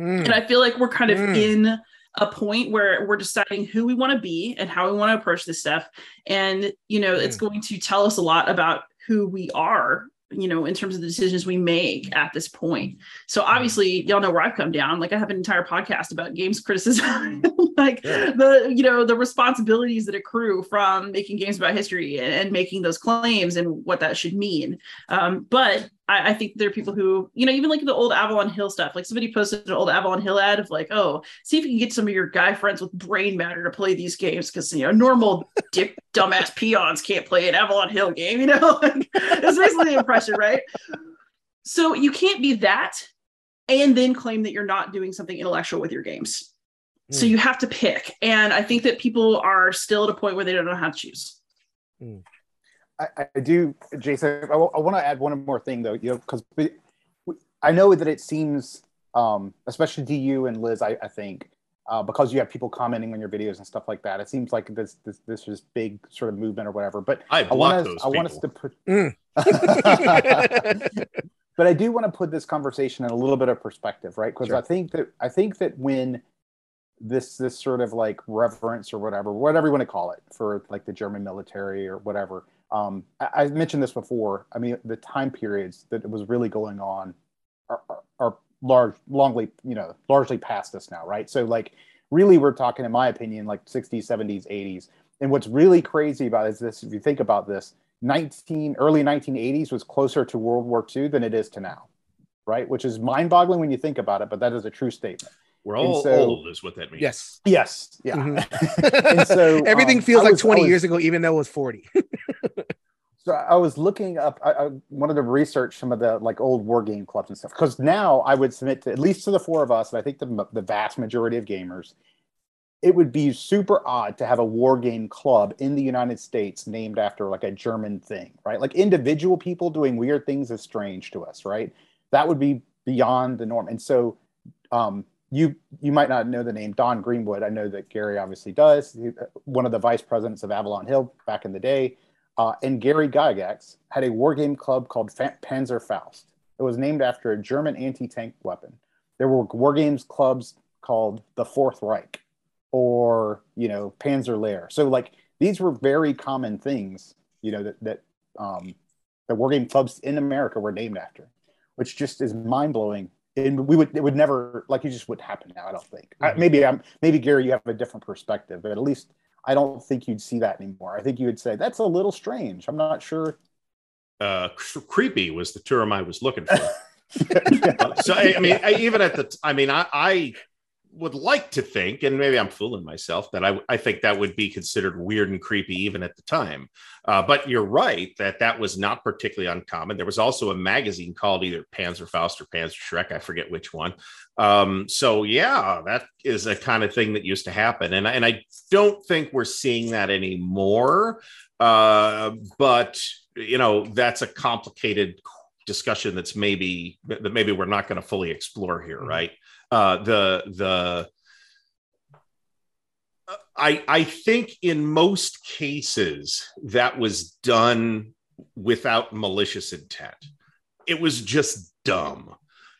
Mm. And I feel like we're kind of mm. in a point where we're deciding who we want to be and how we want to approach this stuff. And, you know, mm. it's going to tell us a lot about who we are you know, in terms of the decisions we make at this point. So obviously, y'all know where I've come down. Like I have an entire podcast about games criticism, like yeah. the you know the responsibilities that accrue from making games about history and, and making those claims and what that should mean. Um, but I, I, think there are people who, you know, even like the old Avalon Hill stuff. Like somebody posted an old Avalon Hill ad of like, oh, see if you can get some of your guy friends with brain matter to play these games because you know normal dick dumbass peons can't play an Avalon Hill game. You know, it's basically the impression, right? So you can't be that and then claim that you're not doing something intellectual with your games. Mm. So hmm. you have to pick, and I think that people are still at a point where they don't know how to choose. Mm. I, I do, Jason. I, w- I want to add one more thing though, you know, because I know that it seems, um, especially to you and Liz, I, I think, uh, because you have people commenting on your videos and stuff like that. It seems like this this this is big sort of movement or whatever. But I, I want us, I want us to put. Mm. but I do want to put this conversation in a little bit of perspective, right? Because sure. I think that I think that when this this sort of like reverence or whatever, whatever you want to call it, for like the German military or whatever, um, I, I, mentioned this before. I mean, the time periods that it was really going on are, are, are large, longly, you know, largely past us now, right? So, like, really, we're talking, in my opinion, like 60s, 70s, 80s. And what's really crazy about is this: if you think about this, 19 early 1980s was closer to World War II than it is to now, right? Which is mind-boggling when you think about it, but that is a true statement. We're all so, old, is what that means. Yes. Yes. Yeah. Mm-hmm. and so everything um, feels like was, 20 was, years ago, even though it was 40. so I was looking up, I, I, wanted to research some of the like old war game clubs and stuff. Because now I would submit to at least to the four of us, and I think the, the vast majority of gamers, it would be super odd to have a war game club in the United States named after like a German thing, right? Like individual people doing weird things is strange to us, right? That would be beyond the norm. And so um, you you might not know the name Don Greenwood. I know that Gary obviously does. He, one of the vice presidents of Avalon Hill back in the day. Uh, and Gary Gygax had a war game club called Panzer Faust. It was named after a German anti-tank weapon. There were war games clubs called the Fourth Reich or you know Panzer Lehr. So like these were very common things, you know that that um, the war game clubs in America were named after, which just is mind blowing and we would it would never like you just wouldn't happen now. I don't think. Mm-hmm. I, maybe I'm maybe Gary, you have a different perspective, but at least I don't think you'd see that anymore. I think you would say that's a little strange. I'm not sure. Uh, creepy was the term I was looking for. so I, I mean, I, even at the, I mean, I, I would like to think, and maybe I'm fooling myself, that I, I think that would be considered weird and creepy even at the time. Uh, but you're right that that was not particularly uncommon. There was also a magazine called either Panzerfaust or Panzer Schreck, I forget which one. Um, so yeah, that is a kind of thing that used to happen, and and I don't think we're seeing that anymore. Uh, but you know, that's a complicated discussion that's maybe that maybe we're not going to fully explore here, mm-hmm. right? Uh, the the I I think in most cases that was done without malicious intent. It was just dumb.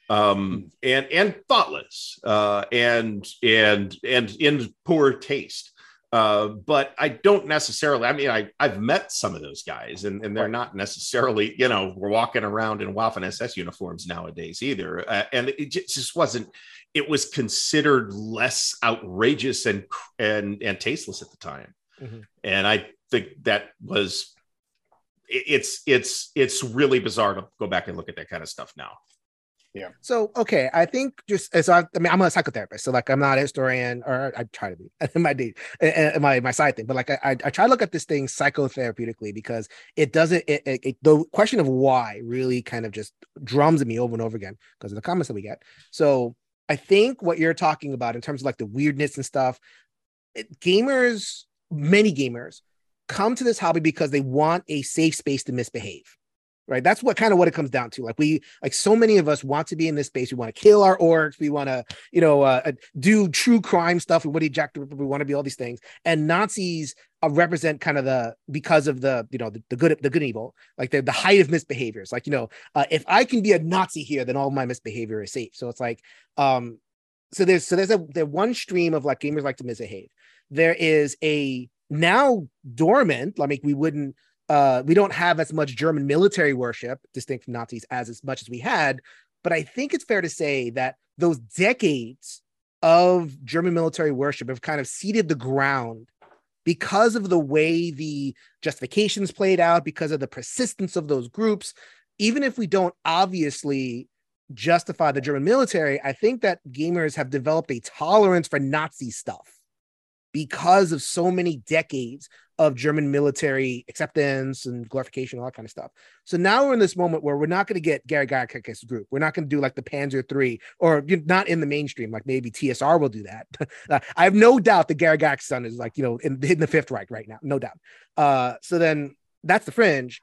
Um, and and thoughtless uh, and and and in poor taste. Uh, but I don't necessarily. I mean, I I've met some of those guys, and, and they're not necessarily. You know, we're walking around in Waffen SS uniforms nowadays either, uh, and it just wasn't. It was considered less outrageous and and and tasteless at the time, mm-hmm. and I think that was. It's it's it's really bizarre to go back and look at that kind of stuff now. Yeah. So okay, I think just so I, I, mean I'm a psychotherapist, so like I'm not a historian, or I try to be in my day, my my side thing, but like I I try to look at this thing psychotherapeutically because it doesn't it, it, it, the question of why really kind of just drums at me over and over again because of the comments that we get. So I think what you're talking about in terms of like the weirdness and stuff, gamers, many gamers come to this hobby because they want a safe space to misbehave right? That's what kind of what it comes down to. Like we, like so many of us want to be in this space. We want to kill our orcs. We want to, you know, uh, uh do true crime stuff. We want to eject. We want to be all these things. And Nazis uh, represent kind of the because of the you know the, the good the good and evil, like the the height of misbehaviors. Like you know, uh, if I can be a Nazi here, then all my misbehavior is safe. So it's like, um, so there's so there's a there one stream of like gamers like to misbehave. There is a now dormant. Like we wouldn't uh, we don't have as much German military worship, distinct from Nazis, as as much as we had. But I think it's fair to say that those decades of German military worship have kind of seeded the ground because of the way the justifications played out, because of the persistence of those groups. Even if we don't obviously justify the German military, I think that gamers have developed a tolerance for Nazi stuff because of so many decades of German military acceptance and glorification, all that kind of stuff. So now we're in this moment where we're not going to get Gary Gygax's group. We're not going to do like the Panzer III, or not in the mainstream, like maybe TSR will do that. uh, I have no doubt that Gary Gygax's son is like, you know, in, in the Fifth Reich right now, no doubt. Uh, so then that's the fringe.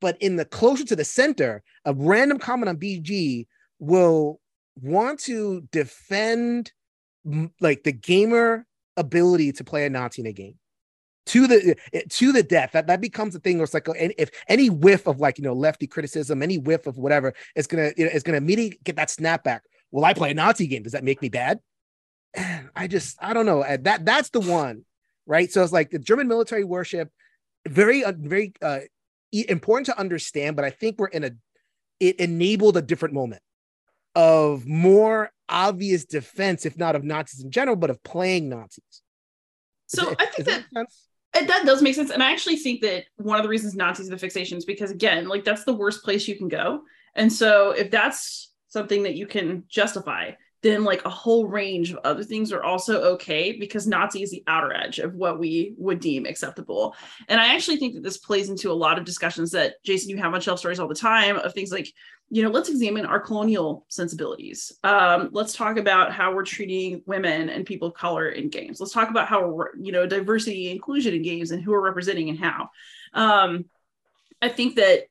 But in the closer to the center, a random comment on BG will want to defend like the gamer ability to play a Nazi in a game to the to the death. That that becomes a thing where it's like if any whiff of like you know lefty criticism, any whiff of whatever is gonna is gonna immediately get that snapback. Will I play a Nazi game? Does that make me bad? I just I don't know. That that's the one, right? So it's like the German military worship, very uh, very uh, important to understand. But I think we're in a it enabled a different moment of more obvious defense, if not of Nazis in general, but of playing Nazis. So I think that, that it, that does make sense. And I actually think that one of the reasons Nazis are the fixation is because, again, like that's the worst place you can go. And so if that's something that you can justify, then like a whole range of other things are also okay because Nazi is the outer edge of what we would deem acceptable. And I actually think that this plays into a lot of discussions that Jason, you have on shelf stories all the time of things like, you know, let's examine our colonial sensibilities. Um, let's talk about how we're treating women and people of color in games. Let's talk about how we're, you know, diversity inclusion in games and who we're representing and how. Um, I think that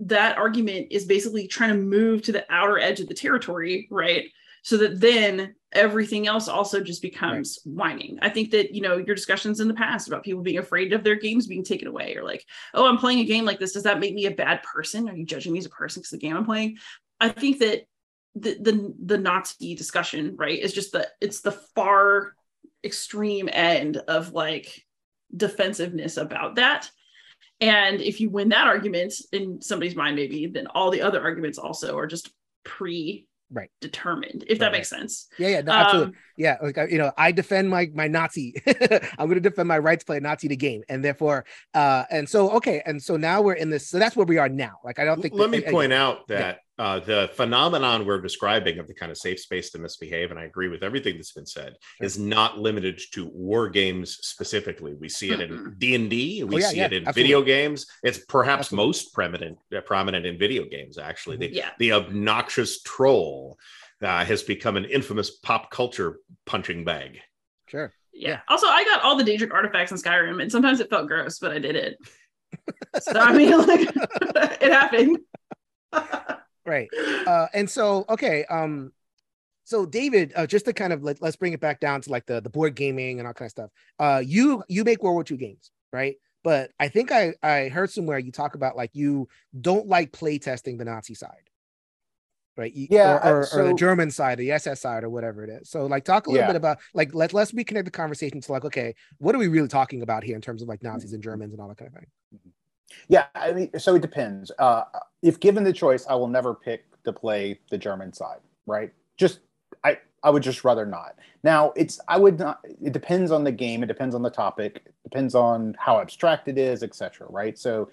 that argument is basically trying to move to the outer edge of the territory, right? So that then everything else also just becomes right. whining. I think that, you know, your discussions in the past about people being afraid of their games being taken away or like, oh, I'm playing a game like this. Does that make me a bad person? Are you judging me as a person because the game I'm playing? I think that the, the the Nazi discussion, right, is just the it's the far extreme end of like defensiveness about that. And if you win that argument in somebody's mind, maybe, then all the other arguments also are just pre right. determined if right, that makes sense. Yeah yeah no, absolutely. Um, yeah like you know i defend my my nazi. I'm going to defend my right to play nazi the game and therefore uh and so okay and so now we're in this so that's where we are now. Like i don't think let that, me I, point I, out that uh, the phenomenon we're describing of the kind of safe space to misbehave, and I agree with everything that's been said, sure. is not limited to war games specifically. We see it in D and D. We oh, yeah, see yeah, it in absolutely. video games. It's perhaps absolutely. most prominent uh, prominent in video games. Actually, the yeah. the obnoxious troll uh, has become an infamous pop culture punching bag. Sure. Yeah. Also, I got all the Daedric artifacts in Skyrim, and sometimes it felt gross, but I did it. so I mean, like, it happened. right. Uh, and so, okay. Um, so David, uh, just to kind of let, us bring it back down to like the the board gaming and all kind of stuff. Uh, you you make World War II games, right? But I think I I heard somewhere you talk about like you don't like play testing the Nazi side right? Yeah, or, or, so, or, the German side, the SS side, or whatever it is. So, like, talk a little yeah. bit about like let let's reconnect the conversation to like, okay, what are we really talking about here in terms of like Nazis and Germans and all that kind of thing? Yeah, I mean, so it depends. Uh, if given the choice, I will never pick to play the German side, right? Just I I would just rather not. Now, it's I would not. It depends on the game. It depends on the topic. Depends on how abstract it is, etc. Right? So,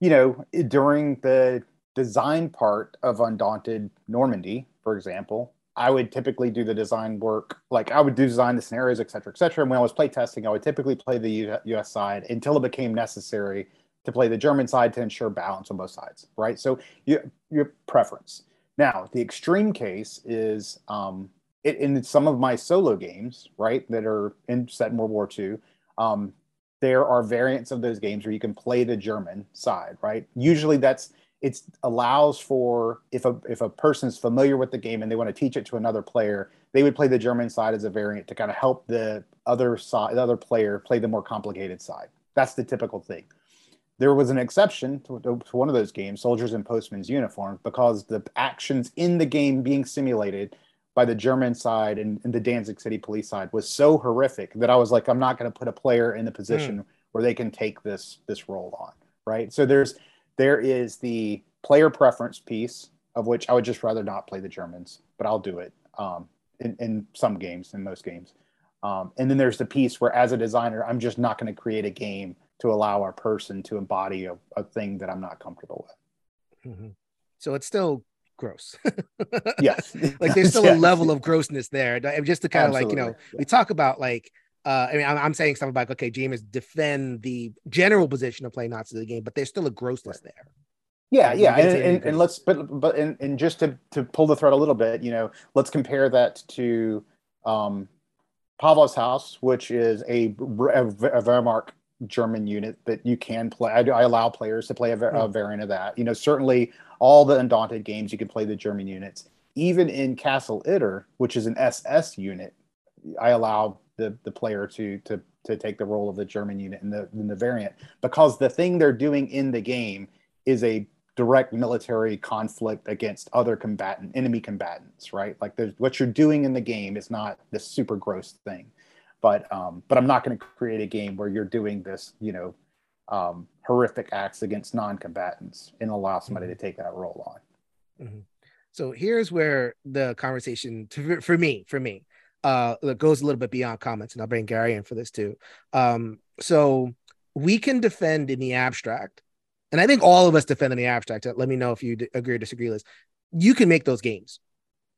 you know, during the design part of Undaunted Normandy, for example, I would typically do the design work. Like I would do design the scenarios, et cetera, et cetera. And when I was play testing, I would typically play the U- US side until it became necessary to play the German side to ensure balance on both sides, right? So you, your preference. Now, the extreme case is um, it, in some of my solo games, right, that are in set in World War II. Um, there are variants of those games where you can play the German side, right? Usually, that's it allows for if a if a person is familiar with the game and they want to teach it to another player, they would play the German side as a variant to kind of help the other side, the other player play the more complicated side. That's the typical thing. There was an exception to, to one of those games, Soldiers in Postmen's Uniforms, because the actions in the game being simulated by the German side and, and the Danzig City police side was so horrific that I was like, I'm not going to put a player in the position mm. where they can take this this role on. Right. So there's there is the player preference piece of which I would just rather not play the Germans, but I'll do it um, in, in some games, in most games. Um, and then there's the piece where, as a designer, I'm just not going to create a game to allow our person to embody a, a thing that I'm not comfortable with. Mm-hmm. So it's still gross. yes. like there's still yes. a level of grossness there. Just to kind of like, you know, yeah. we talk about like uh, I mean, I'm, I'm, saying stuff about okay, James defend the general position of playing Nazi the game, but there's still a grossness right. there. Yeah, yeah, and, and, and, let's but but and, and just to to pull the thread a little bit, you know, let's compare that to um, Pavlov's House, which is a, a, a Wehrmacht German unit that you can play. I, I allow players to play a, a, hmm. variant of that. You know, certainly all the Undaunted games you can play the German units. Even in Castle Itter, which is an SS unit, I allow the the player to to to take the role of the German unit in the in the variant because the thing they're doing in the game is a direct military conflict against other combatant enemy combatants right like what you're doing in the game is not this super gross thing but um but i'm not going to create a game where you're doing this you know um horrific acts against non-combatants and allow somebody mm-hmm. to take that role on mm-hmm. so here's where the conversation to, for me for me uh, goes a little bit beyond comments, and I'll bring Gary in for this too. Um, so we can defend in the abstract, and I think all of us defend in the abstract. Let me know if you agree or disagree, Liz. You can make those games.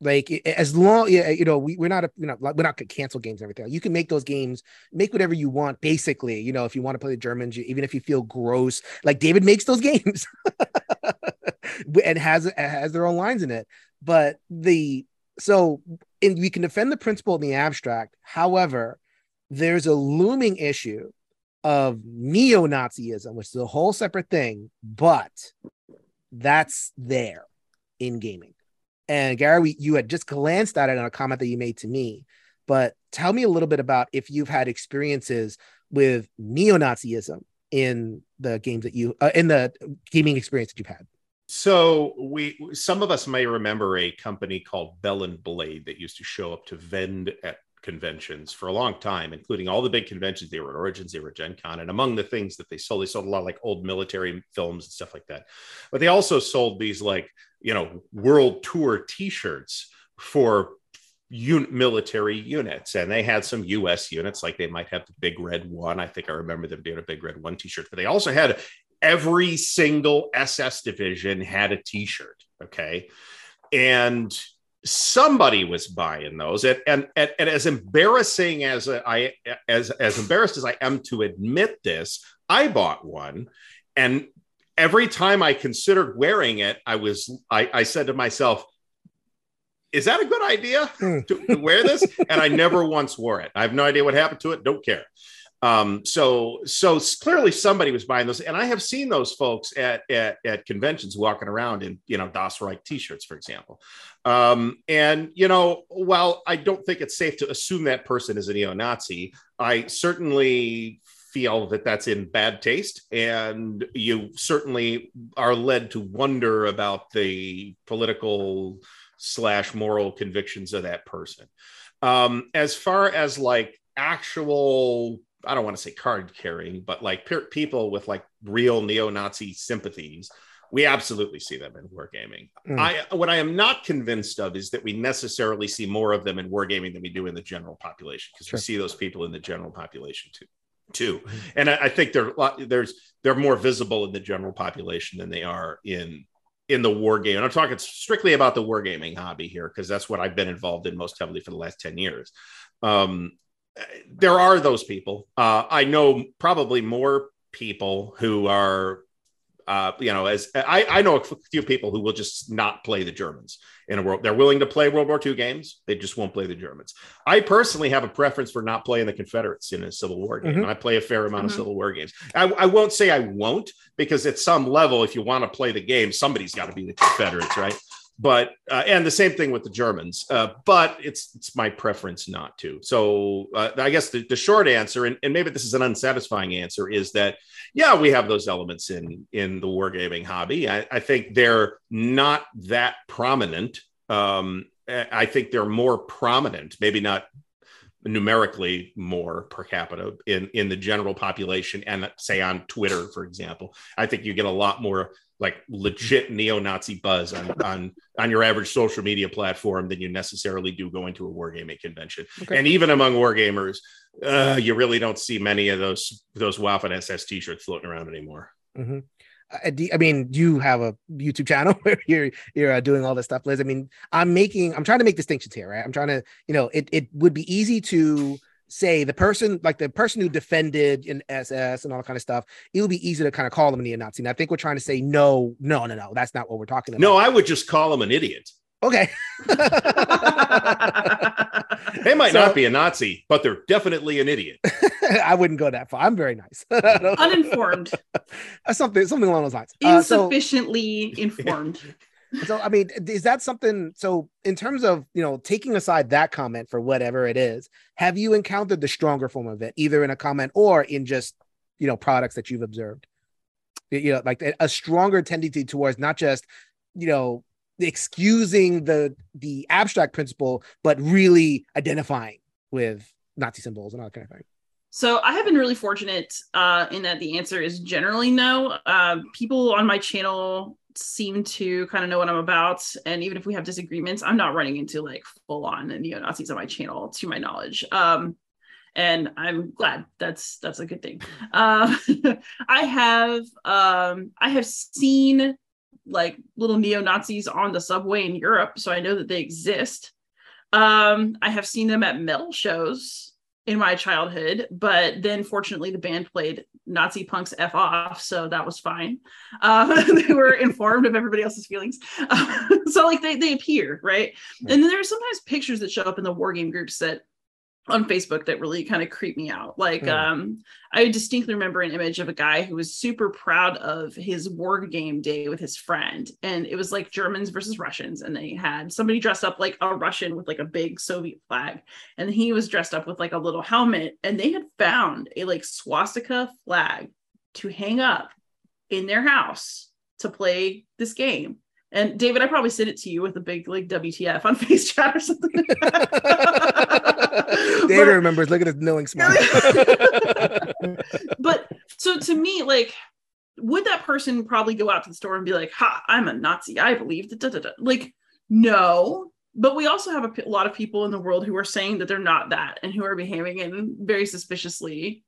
Like as long, yeah, you know, we, we're not, you know, we're not cancel games and everything. You can make those games, make whatever you want. Basically, you know, if you want to play the Germans, even if you feel gross, like David makes those games, and has has their own lines in it. But the so in, we can defend the principle in the abstract. However, there's a looming issue of neo-Nazism, which is a whole separate thing, but that's there in gaming. And Gary, we, you had just glanced at it on a comment that you made to me, but tell me a little bit about if you've had experiences with neo-Nazism in the games that you uh, in the gaming experience that you've had. So we some of us may remember a company called Bell and Blade that used to show up to vend at conventions for a long time, including all the big conventions. They were at Origins, they were at Gen Con, and among the things that they sold, they sold a lot of like old military films and stuff like that. But they also sold these like you know world tour T-shirts for un- military units, and they had some U.S. units, like they might have the Big Red One. I think I remember them doing a Big Red One T-shirt, but they also had every single SS division had a T-shirt. Okay. And somebody was buying those and and, and, and as embarrassing as I as as embarrassed as I am to admit this, I bought one and every time I considered wearing it, I was I, I said to myself, is that a good idea hmm. to, to wear this? and I never once wore it. I have no idea what happened to it. Don't care. Um, so so clearly somebody was buying those, and I have seen those folks at at, at conventions walking around in you know Das Reich T-shirts, for example. Um, and you know, while I don't think it's safe to assume that person is a neo-Nazi, I certainly feel that that's in bad taste, and you certainly are led to wonder about the political slash moral convictions of that person. Um, as far as like actual I don't want to say card carrying, but like pe- people with like real neo-Nazi sympathies, we absolutely see them in wargaming. Mm. I what I am not convinced of is that we necessarily see more of them in wargaming than we do in the general population because sure. we see those people in the general population too. Too, mm. and I, I think they're there's they're more visible in the general population than they are in in the war game. And I'm talking strictly about the wargaming hobby here because that's what I've been involved in most heavily for the last 10 years. Um, there are those people. Uh, I know probably more people who are, uh, you know, as I, I know a few people who will just not play the Germans in a world. They're willing to play World War II games. They just won't play the Germans. I personally have a preference for not playing the Confederates in a Civil War game. Mm-hmm. I play a fair amount mm-hmm. of Civil War games. I, I won't say I won't because at some level, if you want to play the game, somebody's got to be the Confederates, right? But uh, and the same thing with the Germans. Uh, but it's it's my preference not to. So uh, I guess the, the short answer, and, and, maybe this is an unsatisfying answer, is that yeah, we have those elements in in the wargaming hobby. I, I think they're not that prominent. Um, I think they're more prominent, maybe not numerically more per capita in in the general population and say on twitter for example i think you get a lot more like legit neo-Nazi buzz on on on your average social media platform than you necessarily do going to a wargaming convention. Okay. And even among wargamers, uh, you really don't see many of those those Waffen SS t-shirts floating around anymore. Mm-hmm. Uh, I mean, you have a YouTube channel where you're you're uh, doing all this stuff, Liz. I mean, I'm making, I'm trying to make distinctions here, right? I'm trying to, you know, it it would be easy to say the person like the person who defended in SS and all that kind of stuff, it would be easy to kind of call them a neo-Nazi. And I think we're trying to say no, no, no, no. That's not what we're talking about. No, I would just call them an idiot. Okay. they might so, not be a Nazi, but they're definitely an idiot. I wouldn't go that far. I'm very nice. Uninformed. something something along those lines. Insufficiently uh, so, informed so i mean is that something so in terms of you know taking aside that comment for whatever it is have you encountered the stronger form of it either in a comment or in just you know products that you've observed you know like a stronger tendency towards not just you know excusing the the abstract principle but really identifying with nazi symbols and all that kind of thing so I have been really fortunate uh, in that the answer is generally no. Uh, people on my channel seem to kind of know what I'm about. And even if we have disagreements, I'm not running into like full on neo Nazis on my channel, to my knowledge. Um, and I'm glad that's that's a good thing. Uh, I have um, I have seen like little neo Nazis on the subway in Europe, so I know that they exist. Um, I have seen them at metal shows in my childhood, but then fortunately the band played Nazi punks F off, so that was fine. Uh, they were informed of everybody else's feelings. Uh, so like they, they appear, right? And then there are sometimes pictures that show up in the war game groups that on Facebook that really kind of creeped me out. Like, mm. um, I distinctly remember an image of a guy who was super proud of his war game day with his friend, and it was like Germans versus Russians, and they had somebody dressed up like a Russian with like a big Soviet flag, and he was dressed up with like a little helmet, and they had found a like swastika flag to hang up in their house to play this game. And David, I probably sent it to you with a big like WTF on face chat or something. David but, remembers. Look at his knowing smile. but so to me, like, would that person probably go out to the store and be like, "Ha, I'm a Nazi. I believe that." Da, da, da. Like, no. But we also have a, p- a lot of people in the world who are saying that they're not that and who are behaving in very suspiciously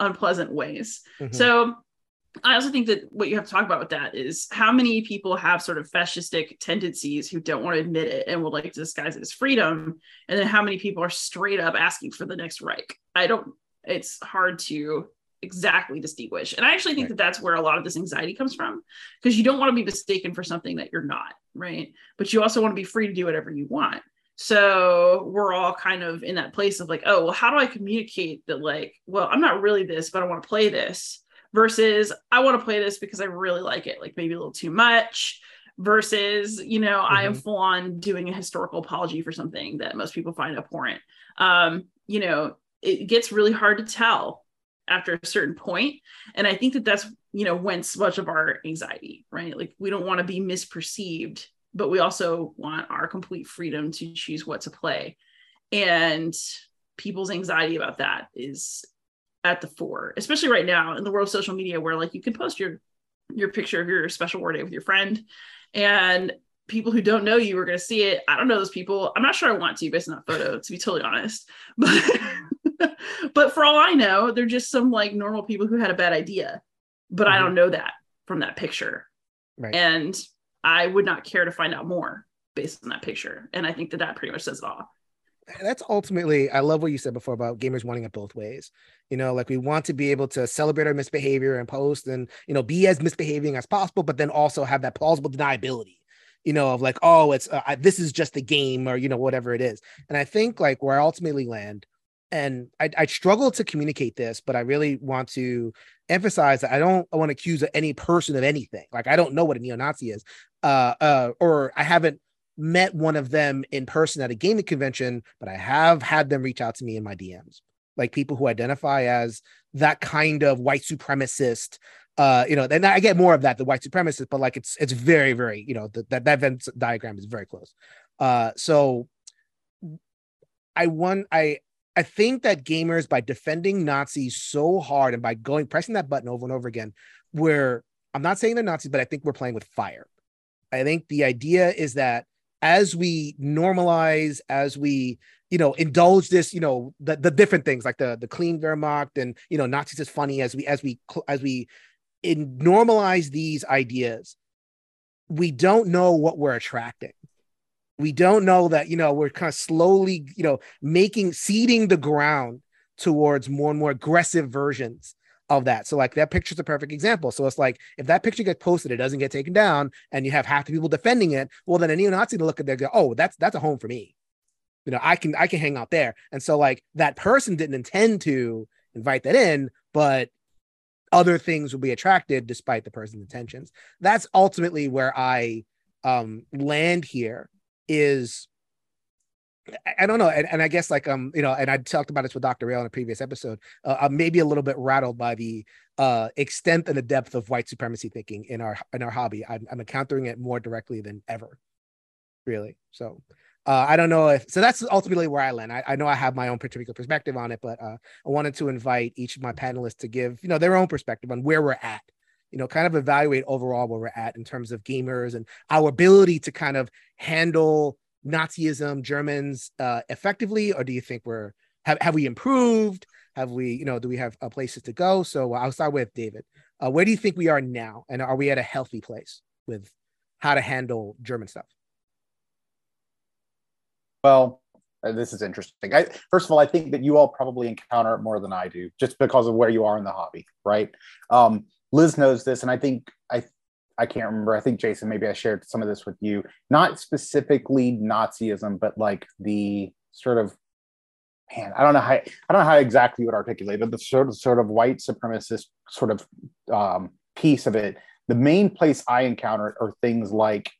unpleasant ways. Mm-hmm. So I also think that what you have to talk about with that is how many people have sort of fascistic tendencies who don't want to admit it and would like to disguise it as freedom. And then how many people are straight up asking for the next Reich. I don't, it's hard to exactly distinguish. And I actually think right. that that's where a lot of this anxiety comes from because you don't want to be mistaken for something that you're not, right? But you also want to be free to do whatever you want. So we're all kind of in that place of like, oh, well, how do I communicate that, like, well, I'm not really this, but I want to play this versus I want to play this because I really like it, like maybe a little too much versus, you know, mm-hmm. I am mm-hmm. full on doing a historical apology for something that most people find abhorrent. Um, you know, it gets really hard to tell after a certain point and i think that that's you know whence much of our anxiety right like we don't want to be misperceived but we also want our complete freedom to choose what to play and people's anxiety about that is at the fore especially right now in the world of social media where like you can post your your picture of your special war day with your friend and people who don't know you are going to see it i don't know those people i'm not sure i want to based on that photo to be totally honest but but for all I know, they're just some like normal people who had a bad idea. But mm-hmm. I don't know that from that picture. Right. And I would not care to find out more based on that picture. And I think that that pretty much says it all. That's ultimately, I love what you said before about gamers wanting it both ways. You know, like we want to be able to celebrate our misbehavior and post and, you know, be as misbehaving as possible, but then also have that plausible deniability you know, of like, oh, it's uh, this is just a game or you know whatever it is. And I think like where I ultimately land and I, I struggle to communicate this, but I really want to emphasize that I don't I want to accuse any person of anything. Like I don't know what a neo-Nazi is, uh, uh, or I haven't met one of them in person at a gaming convention, but I have had them reach out to me in my DMs, like people who identify as that kind of white supremacist. Uh, you know, and I get more of that, the white supremacist, but like it's it's very, very, you know, the, that that Venn diagram is very close. Uh, so I want I I think that gamers, by defending Nazis so hard and by going pressing that button over and over again, where I'm not saying they're Nazis, but I think we're playing with fire. I think the idea is that as we normalize, as we you know indulge this, you know the, the different things like the the clean Wehrmacht and you know Nazis is funny as we as we as we in normalize these ideas, we don't know what we're attracting. We don't know that you know we're kind of slowly you know making seeding the ground towards more and more aggressive versions of that. So like that picture's a perfect example. So it's like if that picture gets posted it doesn't get taken down and you have half the people defending it well then a neo-nazi to look at there go oh that's that's a home for me. You know i can i can hang out there. And so like that person didn't intend to invite that in but other things will be attracted despite the person's intentions. That's ultimately where i um land here is I don't know, and, and, I guess like um you know, and I talked about this with Dr. Rail in a previous episode. Uh, I'm maybe a little bit rattled by the uh, extent and the depth of white supremacy thinking in our in our hobby. I'm, I'm encountering it more directly than ever, really. So uh, I don't know if so. That's ultimately where I land. I, I know I have my own particular perspective on it, but uh, I wanted to invite each of my panelists to give you know their own perspective on where we're at you know, kind of evaluate overall where we're at in terms of gamers and our ability to kind of handle Nazism, Germans uh, effectively, or do you think we're have have we improved? Have we, you know, do we have uh, places to go? So uh, I'll start with David. Uh, where do you think we are now, and are we at a healthy place with how to handle German stuff? Well, uh, this is interesting. I, first of all, I think that you all probably encounter it more than I do, just because of where you are in the hobby, right? Um, Liz knows this, and I think I I can't remember. I think Jason, maybe I shared some of this with you. Not specifically Nazism, but like the sort of man, I don't know how I don't know how exactly you would articulate, but the sort of sort of white supremacist sort of um, piece of it. The main place I encounter are things like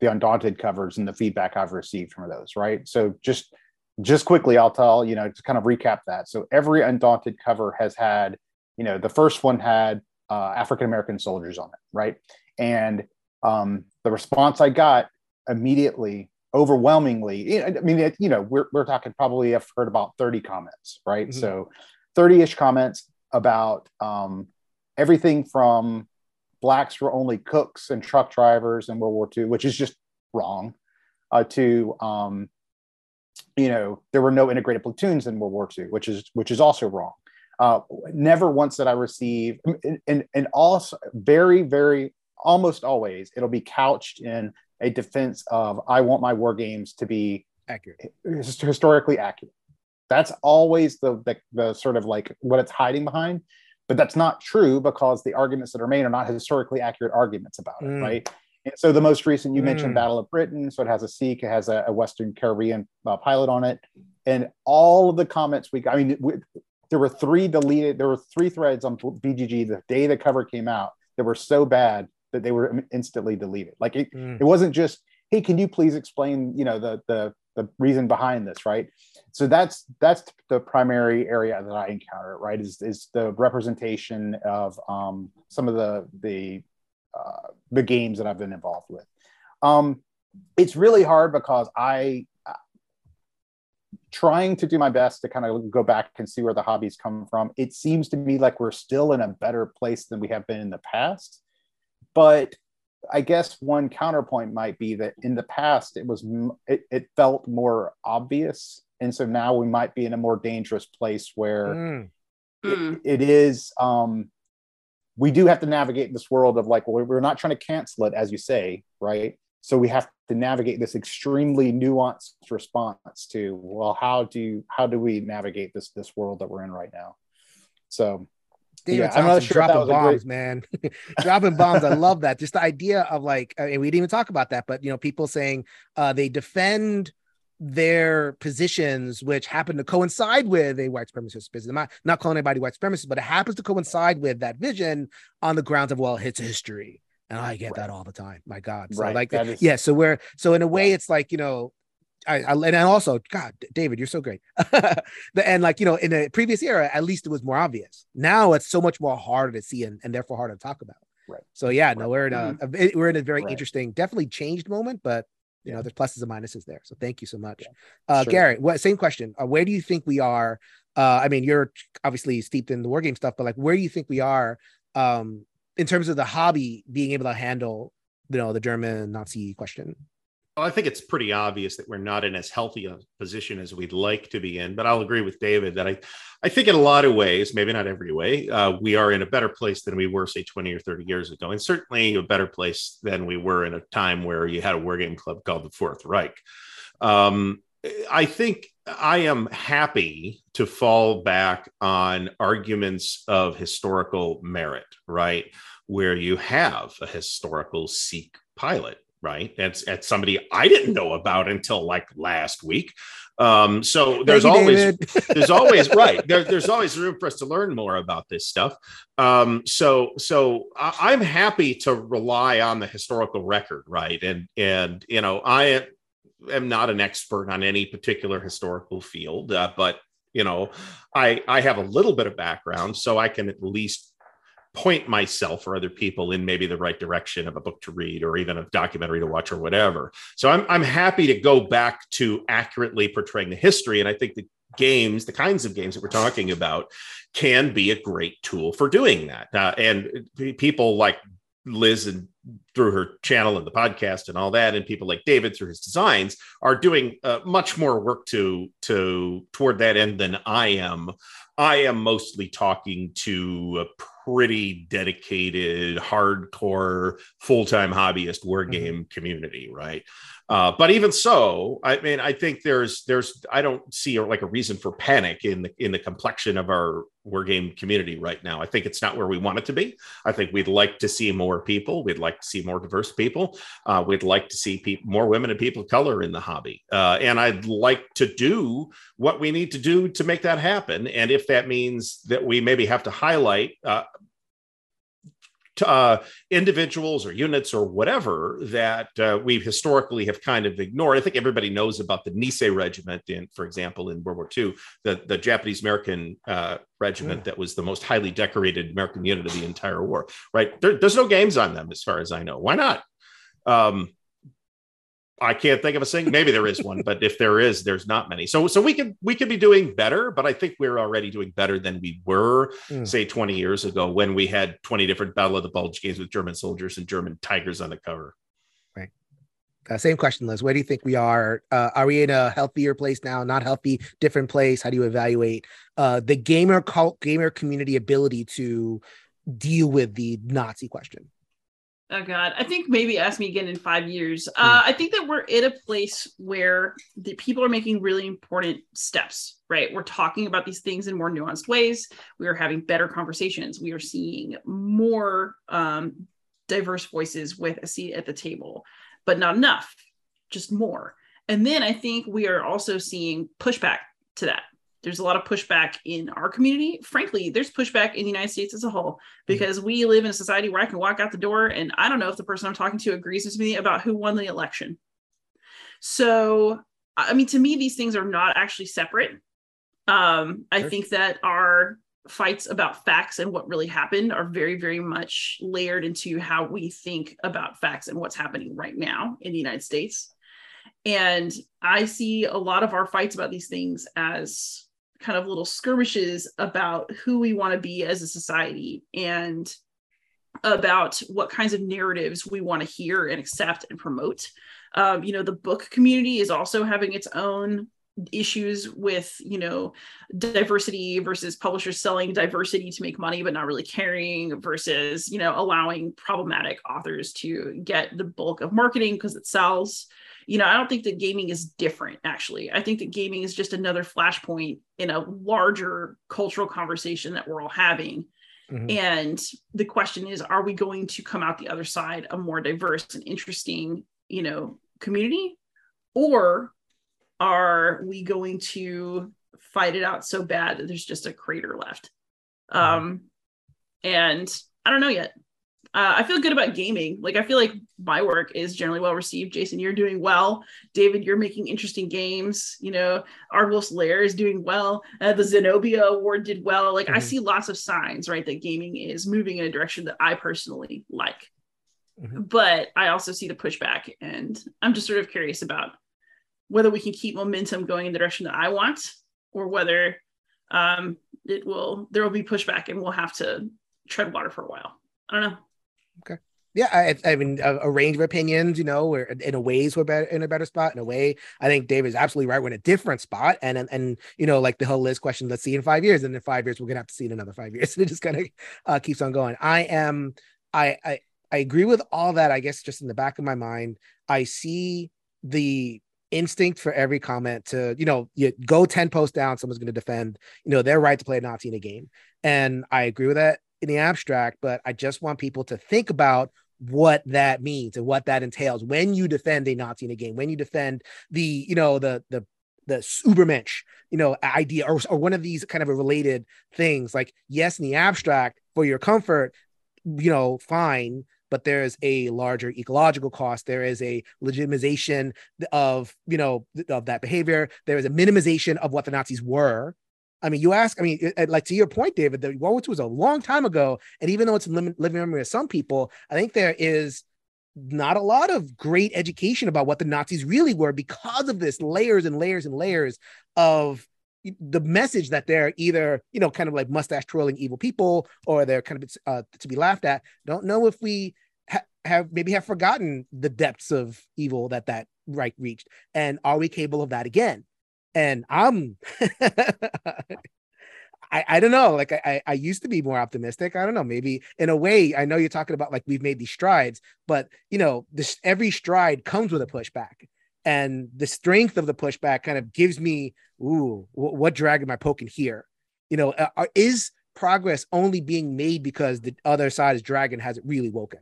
the Undaunted covers and the feedback I've received from those. Right. So just just quickly, I'll tell you know to kind of recap that. So every Undaunted cover has had, you know, the first one had uh, African American soldiers on it, right? And um, the response I got immediately, overwhelmingly, I mean, it, you know, we're, we're talking probably I've heard about 30 comments, right? Mm-hmm. So 30 ish comments about um, everything from blacks were only cooks and truck drivers in World War II, which is just wrong, uh, to um, you know there were no integrated platoons in World War II, which is which is also wrong. Uh, never once did I receive, and, and, and also very, very, almost always, it'll be couched in a defense of I want my war games to be Accurate. historically accurate. That's always the, the the sort of like what it's hiding behind, but that's not true because the arguments that are made are not historically accurate arguments about it, Mm. right? And so the most recent you mentioned Mm. Battle of Britain, so it has a Sikh, it has a, a Western Caribbean uh, pilot on it, and all of the comments we got. I mean, we, there were three deleted. There were three threads on BGG the day the cover came out that were so bad that they were instantly deleted. Like it, Mm. it wasn't just hey can you please explain you know the the the reason behind this right so that's that's the primary area that i encounter right is is the representation of um, some of the the uh, the games that i've been involved with um, it's really hard because i uh, trying to do my best to kind of go back and see where the hobbies come from it seems to me like we're still in a better place than we have been in the past but I guess one counterpoint might be that in the past it was it, it felt more obvious, and so now we might be in a more dangerous place where Mm. Mm. it is. Um, we do have to navigate this world of like we're, we're not trying to cancel it, as you say, right? So we have to navigate this extremely nuanced response to well, how do how do we navigate this this world that we're in right now? So David Yeah, I'm not Thompson sure dropping a great- bombs, man. dropping bombs. I love that. Just the idea of like, uh, and we didn't even talk about that, but you know, people saying uh, they defend their positions, which happen to coincide with a white supremacist business. I'm not, not calling anybody white supremacist, but it happens to coincide with that vision on the grounds of, well, it's history. And I get that all the time. My God. So Right, like, that is- yeah. So we're, so in a way, it's like, you know, I, I and also, God, David, you're so great. the, and like you know, in a previous era, at least it was more obvious. Now it's so much more harder to see and, and therefore harder to talk about. Right. So yeah, no, we're in a, a we're in a very Right. interesting, definitely changed moment, but you know, there's pluses and minuses there. So thank you so much, Yeah, uh, sure. Garrett. What same question? Uh, where do you think we are? Uh, I mean, you're obviously steeped in the war game stuff, but like, where do you think we are um, in terms of the hobby being able to handle, you know, the German Nazi question? Well, I think it's pretty obvious that we're not in as healthy a position as we'd like to be in. But I'll agree with David that I, I think in a lot of ways, maybe not every way, uh, we are in a better place than we were, say, 20 or 30 years ago, and certainly a better place than we were in a time where you had a war game club called the Fourth Reich. Um, I think I am happy to fall back on arguments of historical merit, right? Where you have a historical Sikh pilot, right? That's at somebody I didn't know about until like last week. Um, so there's you, always there's always right there, there's always room for us to learn more about this stuff um so so I, i'm happy to rely on the historical record right and and you know i am not an expert on any particular historical field uh, but you know i i have a little bit of background so i can at least point myself or other people in maybe the right direction of a book to read or even a documentary to watch or whatever. So i'm, I'm happy to go back to accurately portraying the history. And i think the games the kinds of games that we're talking about can be a great tool for doing that. Uh, and people like liz and through her channel and the podcast and all that and people like david through his designs are doing uh, much more work to to toward that end than i am. I am mostly talking to a pretty dedicated hardcore full-time hobbyist war Mhm. game community right uh, but even so, I mean, I think there's there's I don't see like a reason for panic in the in the complexion of our war game community right now. I think it's not where we want it to be. I think we'd like to see more people. We'd like to see more diverse people. Uh, we'd like to see people, more women and people of color in the hobby. Uh, and I'd like to do what we need to do to make that happen. And if that means that we maybe have to highlight uh, to, uh, individuals or units or whatever that uh, we historically have kind of ignored. I think everybody knows about the Nisei Regiment, in, for example, in World War II, the, the Japanese American uh, regiment that was the most highly decorated American unit of the entire war. Right? There, there's no games on them, as far as I know. Why not? Um, I can't think of a single. Maybe there is one, but if there is, there's not many. So, so we could we could be doing better, but I think we're already doing better than we were, Mm. say, 20 years ago when we had 20 different Battle of the Bulge games with German soldiers and German tigers on the cover. Right. Uh, same question, Liz. Where do you think we are? Uh, are we in a healthier place now? Not healthy, different place? How do you evaluate uh, the gamer cult, gamer community ability to deal with the Nazi question? Oh God, I think maybe ask me again in five years. Uh, I think that we're in a place where the people are making really important steps. Right, we're talking about these things in more nuanced ways. We are having better conversations. We are seeing more um, diverse voices with a seat at the table, but not enough, just more. And then I think we are also seeing pushback to that there's a lot of pushback in our community. Frankly, there's pushback in the United States as a whole mm-hmm. because mm-hmm. we live in a society where I can walk out the door and I don't know if the person I'm talking to agrees with me about who won the election. So, I mean, to me, these things are not actually separate. Um, I think that our fights about facts and what really happened are very, very much layered into how we think about facts and what's happening right now in the United States. And I see a lot of our fights about these things as kind of little skirmishes about who we want to be as a society and about what kinds of narratives we want to hear and accept and promote. Um, you know, the book community is also having its own issues with you know diversity versus publishers selling diversity to make money but not really caring versus you know allowing problematic authors to get the bulk of marketing because it sells you know, I don't think that gaming is different, actually. I think that gaming is just another flashpoint in a larger cultural conversation that we're all having. Mm-hmm. And the question is, are we going to come out the other side a more diverse and interesting, you know, community? Or are we going to fight it out so bad that there's just a crater left? Mm-hmm. Um, and I don't know yet uh, I feel good about gaming. Like I feel like my work is generally well received. Jason, you're doing well. David, you're making interesting games. You know, Ardwulf's Lair is doing well. Uh, the Zenobia Award did well. Like mm-hmm. I see lots of signs, right, that gaming is moving in a direction that I personally like. Mm-hmm. But I also see the pushback, and I'm just sort of curious about whether we can keep momentum going in the direction that I want, or whether um, it will there will be pushback, and we'll have to tread water for a while. I don't know. Okay. Yeah, I, I mean a, a, range of opinions. You know, we're in a ways we're better in a better spot. In a way, I think David's absolutely right. We're in a different spot, and and, and you know, like the whole list question. Let's see in five years, and in five years we're gonna have to see in another five years. it just kind of uh, keeps on going. I am, I, I I agree with all that. I guess just in the back of my mind, I see the instinct for every comment to you know you go 10 posts down someone's going to defend you know their right to play a nazi in a game and i agree with that in the abstract, but I just want people to think about what that means and what that entails when you defend a Nazi in a game, when you defend the, you know, the the the Ubermensch, you know, idea or, or one of these kind of related things. Like, yes, in the abstract, for your comfort, you know, fine, but there's a larger ecological cost. There is a legitimization of, you know, of that behavior. There is a minimization of what the Nazis were I mean, you ask, I mean, like to your point, David, the World War II was a long time ago. And even though it's living memory of some people, I think there is not a lot of great education about what the Nazis really were because of this layers and layers and layers of the message that they're either, you know, kind of like mustache twirling evil people or they're kind of uh, to be laughed at. Don't know if we ha- have maybe have forgotten the depths of evil that that right reached. And are we capable of that again? And I'm I, I don't know. Like I, I used to be more optimistic. I don't know. Maybe in a way, I know you're talking about like we've made these strides, but you know, this every stride comes with a pushback, and the strength of the pushback kind of gives me, ooh, what, what drag am I poking here? You know, uh, is progress only being made because the other side is dragon hasn't really woken?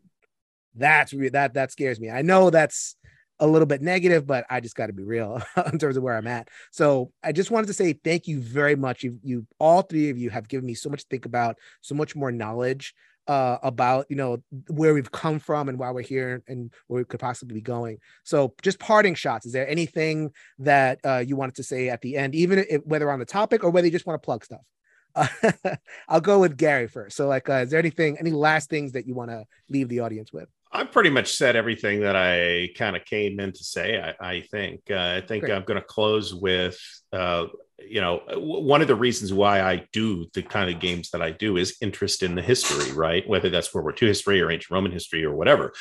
That's re- that that scares me. I know that's a little bit negative, but I just got to be real in terms of where I'm at. So I just wanted to say thank you very much. You, you, all three of you have given me so much to think about, so much more knowledge uh, about you know where we've come from and why we're here and where we could possibly be going. So just parting shots. Is there anything that uh, you wanted to say at the end, even if, whether on the topic or whether you just want to plug stuff? Uh, I'll go with Gary first. So, like, uh, is there anything, any last things that you want to leave the audience with? I pretty much said everything that I kind of came in to say. I, I think. Uh, I think Great. I'm going to close with uh, you know, one of the reasons why I do the kind of games that I do is interest in the history, right? Whether that's World War II history or ancient Roman history or whatever.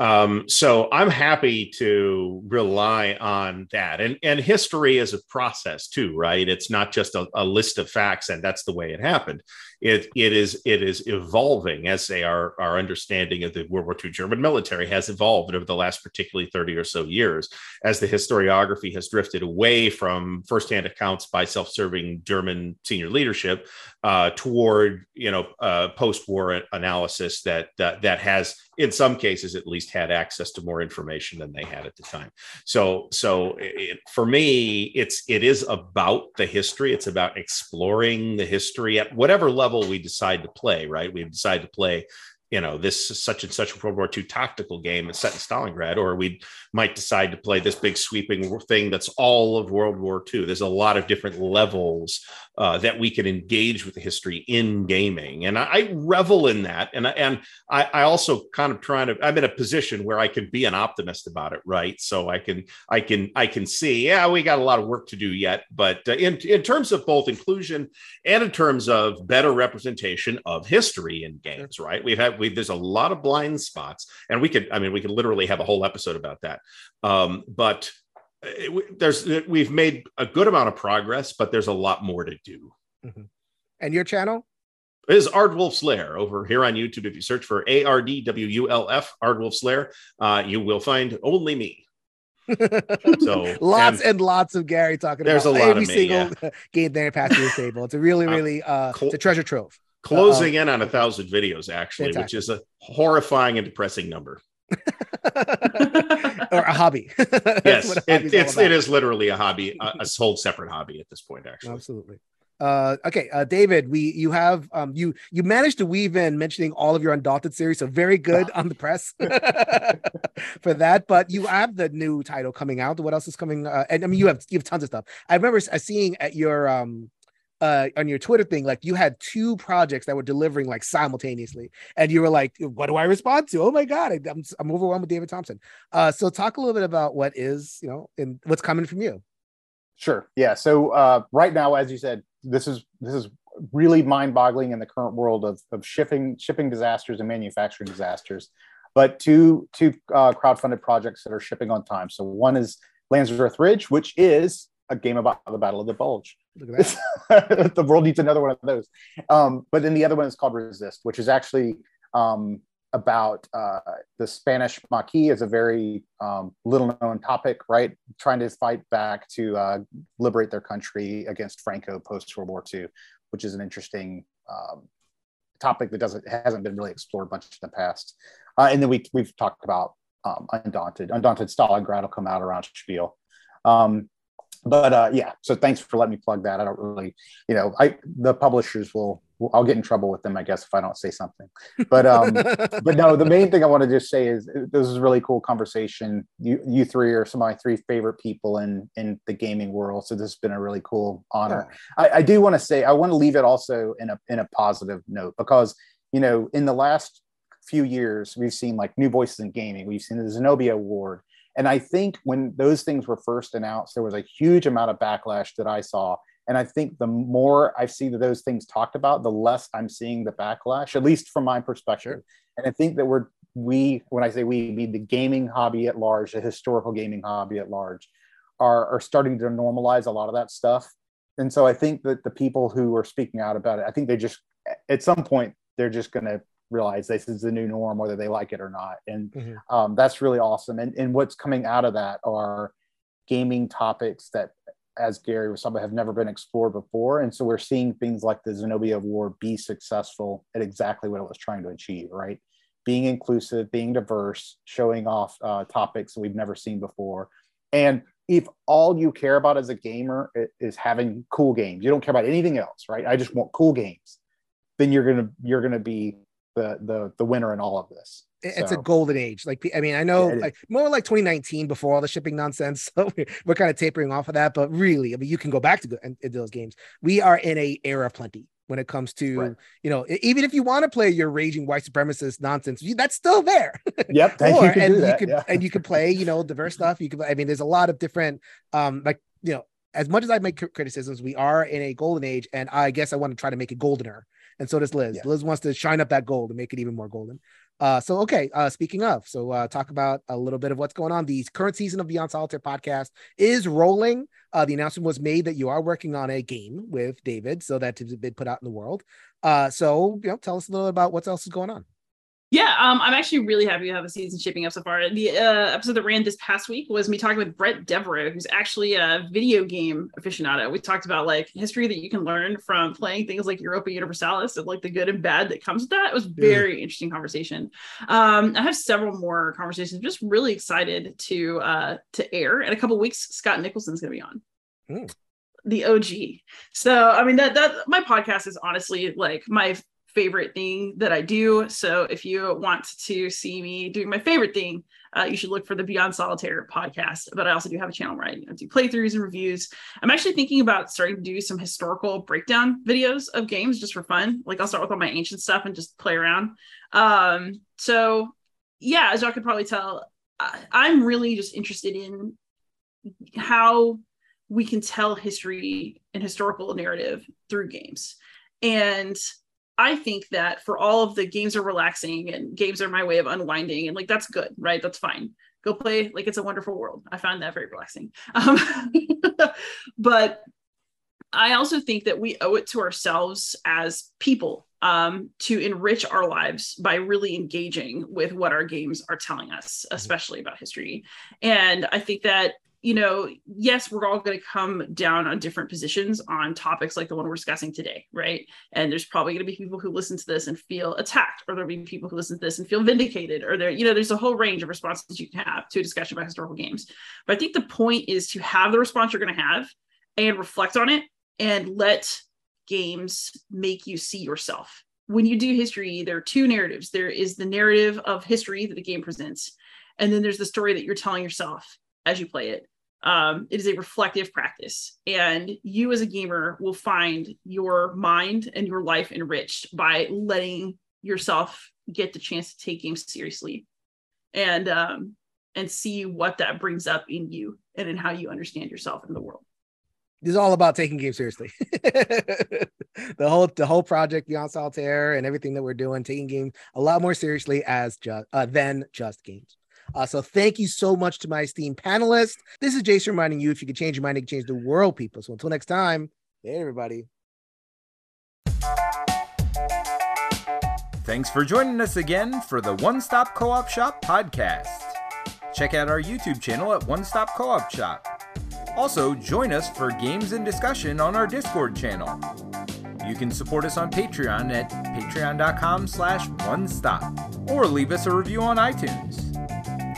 Um, so I'm happy to rely on that. And, and history is a process too, right? It's not just a, a list of facts and that's the way it happened. It, it is it is evolving as say our, our understanding of the World War II German military has evolved over the last particularly 30 or so years as the historiography has drifted away from firsthand accounts by self-serving German senior leadership uh, toward you know uh, post-war analysis that, that that has in some cases at least had access to more information than they had at the time. So so it, for me it's it is about the history. It's about exploring the history at whatever level we decide to play right? We decide to play you know this such and such World War II tactical game is set in Stalingrad, or we might decide to play this big sweeping thing that's all of World War II. There's a lot of different levels uh, that we can engage with the history in gaming, and I, I revel in that. And and I, I, also kind of trying to. I'm in a position where I can be an optimist about it, right? So I can I can I can see, yeah, we got a lot of work to do yet, but uh, in in terms of both inclusion and in terms of better representation of history in games, right? We've had we there's a lot of blind spots, and we could I mean we could literally have a whole episode about that. Um, but it, there's we've made a good amount of progress, but there's a lot more to do. Mm-hmm. And your channel is Ardwulf's Lair over here on YouTube. If you search for A R D W U L F Ardwulf's Lair, uh, you will find only me. so lots and, and, lots of Gary talking there's about a lot every of me, single yeah. game there past the table. It's a really, really uh, cl- it's a treasure trove. Closing uh in on a thousand videos, actually, Fantastic. which is a horrifying and depressing number. or a hobby. yes, it, it's it is literally a hobby, a, a whole separate hobby at this point. Actually, absolutely. Uh, okay, uh, David, we you have um, you you managed to weave in mentioning all of your Undaunted series, so very good on the press for that. But you have the new title coming out. What else is coming? Uh, and I mean, you have you have tons of stuff. I remember seeing at your um uh, on your Twitter thing, like you had two projects that were delivering like simultaneously, and you were like, "What do I respond to?" Oh my god, I, am I'm overwhelmed with David Thompson. Uh, so talk a little bit about what is you know and what's coming from you. Sure. Yeah. So uh, right now, as you said, this is this is really mind-boggling in the current world of, of shipping shipping disasters and manufacturing disasters. But two two uh, crowdfunded projects that are shipping on time. So one is Lanzerath Ridge, which is a game about the Battle of the Bulge. the world needs another one of those. Um, but then the other one is called Resist, which is actually um, about uh, the Spanish Maquis is a very um, little known topic, right? Trying to fight back to uh, liberate their country against Franco post World War II, which is an interesting um, topic that doesn't hasn't been really explored much in the past. Uh, and then we we've talked about um, Undaunted. Undaunted Stalingrad will come out around Spiel. Um, but uh, yeah, so thanks for letting me plug that. I don't really, you know, I the publishers will, I'll get in trouble with them, I guess, if I don't say something. But um, but no, the main thing I want to just say is this is a really cool conversation. You you three are some of my three favorite people in in the gaming world, so this has been a really cool honor. Yeah. I, I do want to say I want to leave it also in a in a positive note because you know in the last few years we've seen like new voices in gaming. We've seen the Zenobia Award and I think when those things were first announced, there was a huge amount of backlash that I saw. And I think the more I see that those things talked about, the less I'm seeing the backlash, at least from my perspective. Sure. And I think that we're we, when I say we, mean the gaming hobby at large, the historical gaming hobby at large, are are starting to normalize a lot of that stuff. And so I think that the people who are speaking out about it, I think they just at some point they're just going to realize this is the new norm, whether they like it or not. And mm-hmm. um, that's really awesome. And, and what's coming out of that are gaming topics that, as Gary was talking have never been explored before. And so we're seeing things like the Zenobia Award be successful at exactly what it was trying to achieve, right? Being inclusive, being diverse, showing off uh, topics we've never seen before. And if all you care about as a gamer is having cool games, you don't care about anything else, right? I just want cool games. Then you're gonna you're gonna be the the the winner in all of this. It's so. a golden age. Like I mean, I know yeah, like more like 2019 before all the shipping nonsense. So we're, we're kind of tapering off of that. But really, I mean, you can go back to, into those games. We are in a era of plenty when it comes to right. you know even if you want to play your raging white supremacist nonsense you, that's still there yep or, you and that, you can yeah. and you can play you know diverse stuff you can i mean there's a lot of different um like you know as much as I make criticisms, we are in a golden age, and I guess I want to try to make it goldener. And so does Liz. Yeah. Liz wants to shine up that gold and make it even more golden. Uh, so okay. Uh, speaking of, so uh, talk about a little bit of what's going on. The current season of Beyond Solitaire podcast is rolling. Uh, the announcement was made that you are working on a game with David, so that has been put out in the world. Uh, so you know, tell us a little about what else is going on. Yeah, um, I'm actually really happy to have a season shipping up so far. The uh, episode that ran this past week was me talking with Bret Devereaux, who's actually a video game aficionado. We talked about like history that you can learn from playing things like Europa Universalis and like the good and bad that comes with that. It was very yeah. interesting conversation. Um, I have several more conversations. I'm just really excited to uh, to air. In a couple weeks, Scott Nicholson's going to be on. Mm the OG. So I mean that that my podcast is honestly like my favorite thing that I do. So if you want to see me doing my favorite thing, uh, you should look for the Beyond Solitaire podcast. But I also do have a channel where I do playthroughs and reviews. I'm actually thinking about starting to do some historical breakdown videos of games just for fun. Like I'll start with all my ancient stuff and just play around. Um, so yeah, as y'all could probably tell, I- I'm really just interested in how we can tell history and historical narrative through games. And I think that for all of the games are relaxing and games are my way of unwinding, and like that's good, right? That's fine. Go play like it's a wonderful world. I found that very relaxing. Um, but I also think that we owe it to ourselves as people um, to enrich our lives by really engaging with what our games are telling us, mm-hmm. especially about history. And I think that you know, yes, we're all going to come down on different positions on topics like the one we're discussing today, right? And there's probably going to be people who listen to this and feel attacked, or there'll be people who listen to this and feel vindicated, or there, you know, there's a whole range of responses you can have to a discussion about historical games. But I think the point is to have the response you're going to have and reflect on it and let games make you see yourself. When you do history, there are two narratives. There is the narrative of history that the game presents, and then there's the story that you're telling yourself as you play it um, it is a reflective practice and you as a gamer will find your mind and your life enriched by letting yourself get the chance to take games seriously and um, and see what that brings up in you and in how you understand yourself in the world this is all about taking games seriously. the whole the whole project Beyond Solitaire and everything that we're doing, taking games a lot more seriously as just uh, than just games. Uh, so thank you so much to my esteemed panelists. This is Jason reminding you if you could change your mind, you can change the world, people. So until next time, hey, everybody. Thanks for joining us again for the One Stop Co op Shop podcast. Check out our YouTube channel at One Stop Co op Shop. Also, join us for games and discussion on our Discord channel. You can support us on Patreon at patreon.com slash one stop or leave us a review on iTunes.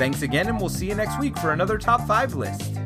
Thanks again, and we'll see you next week for another top five list.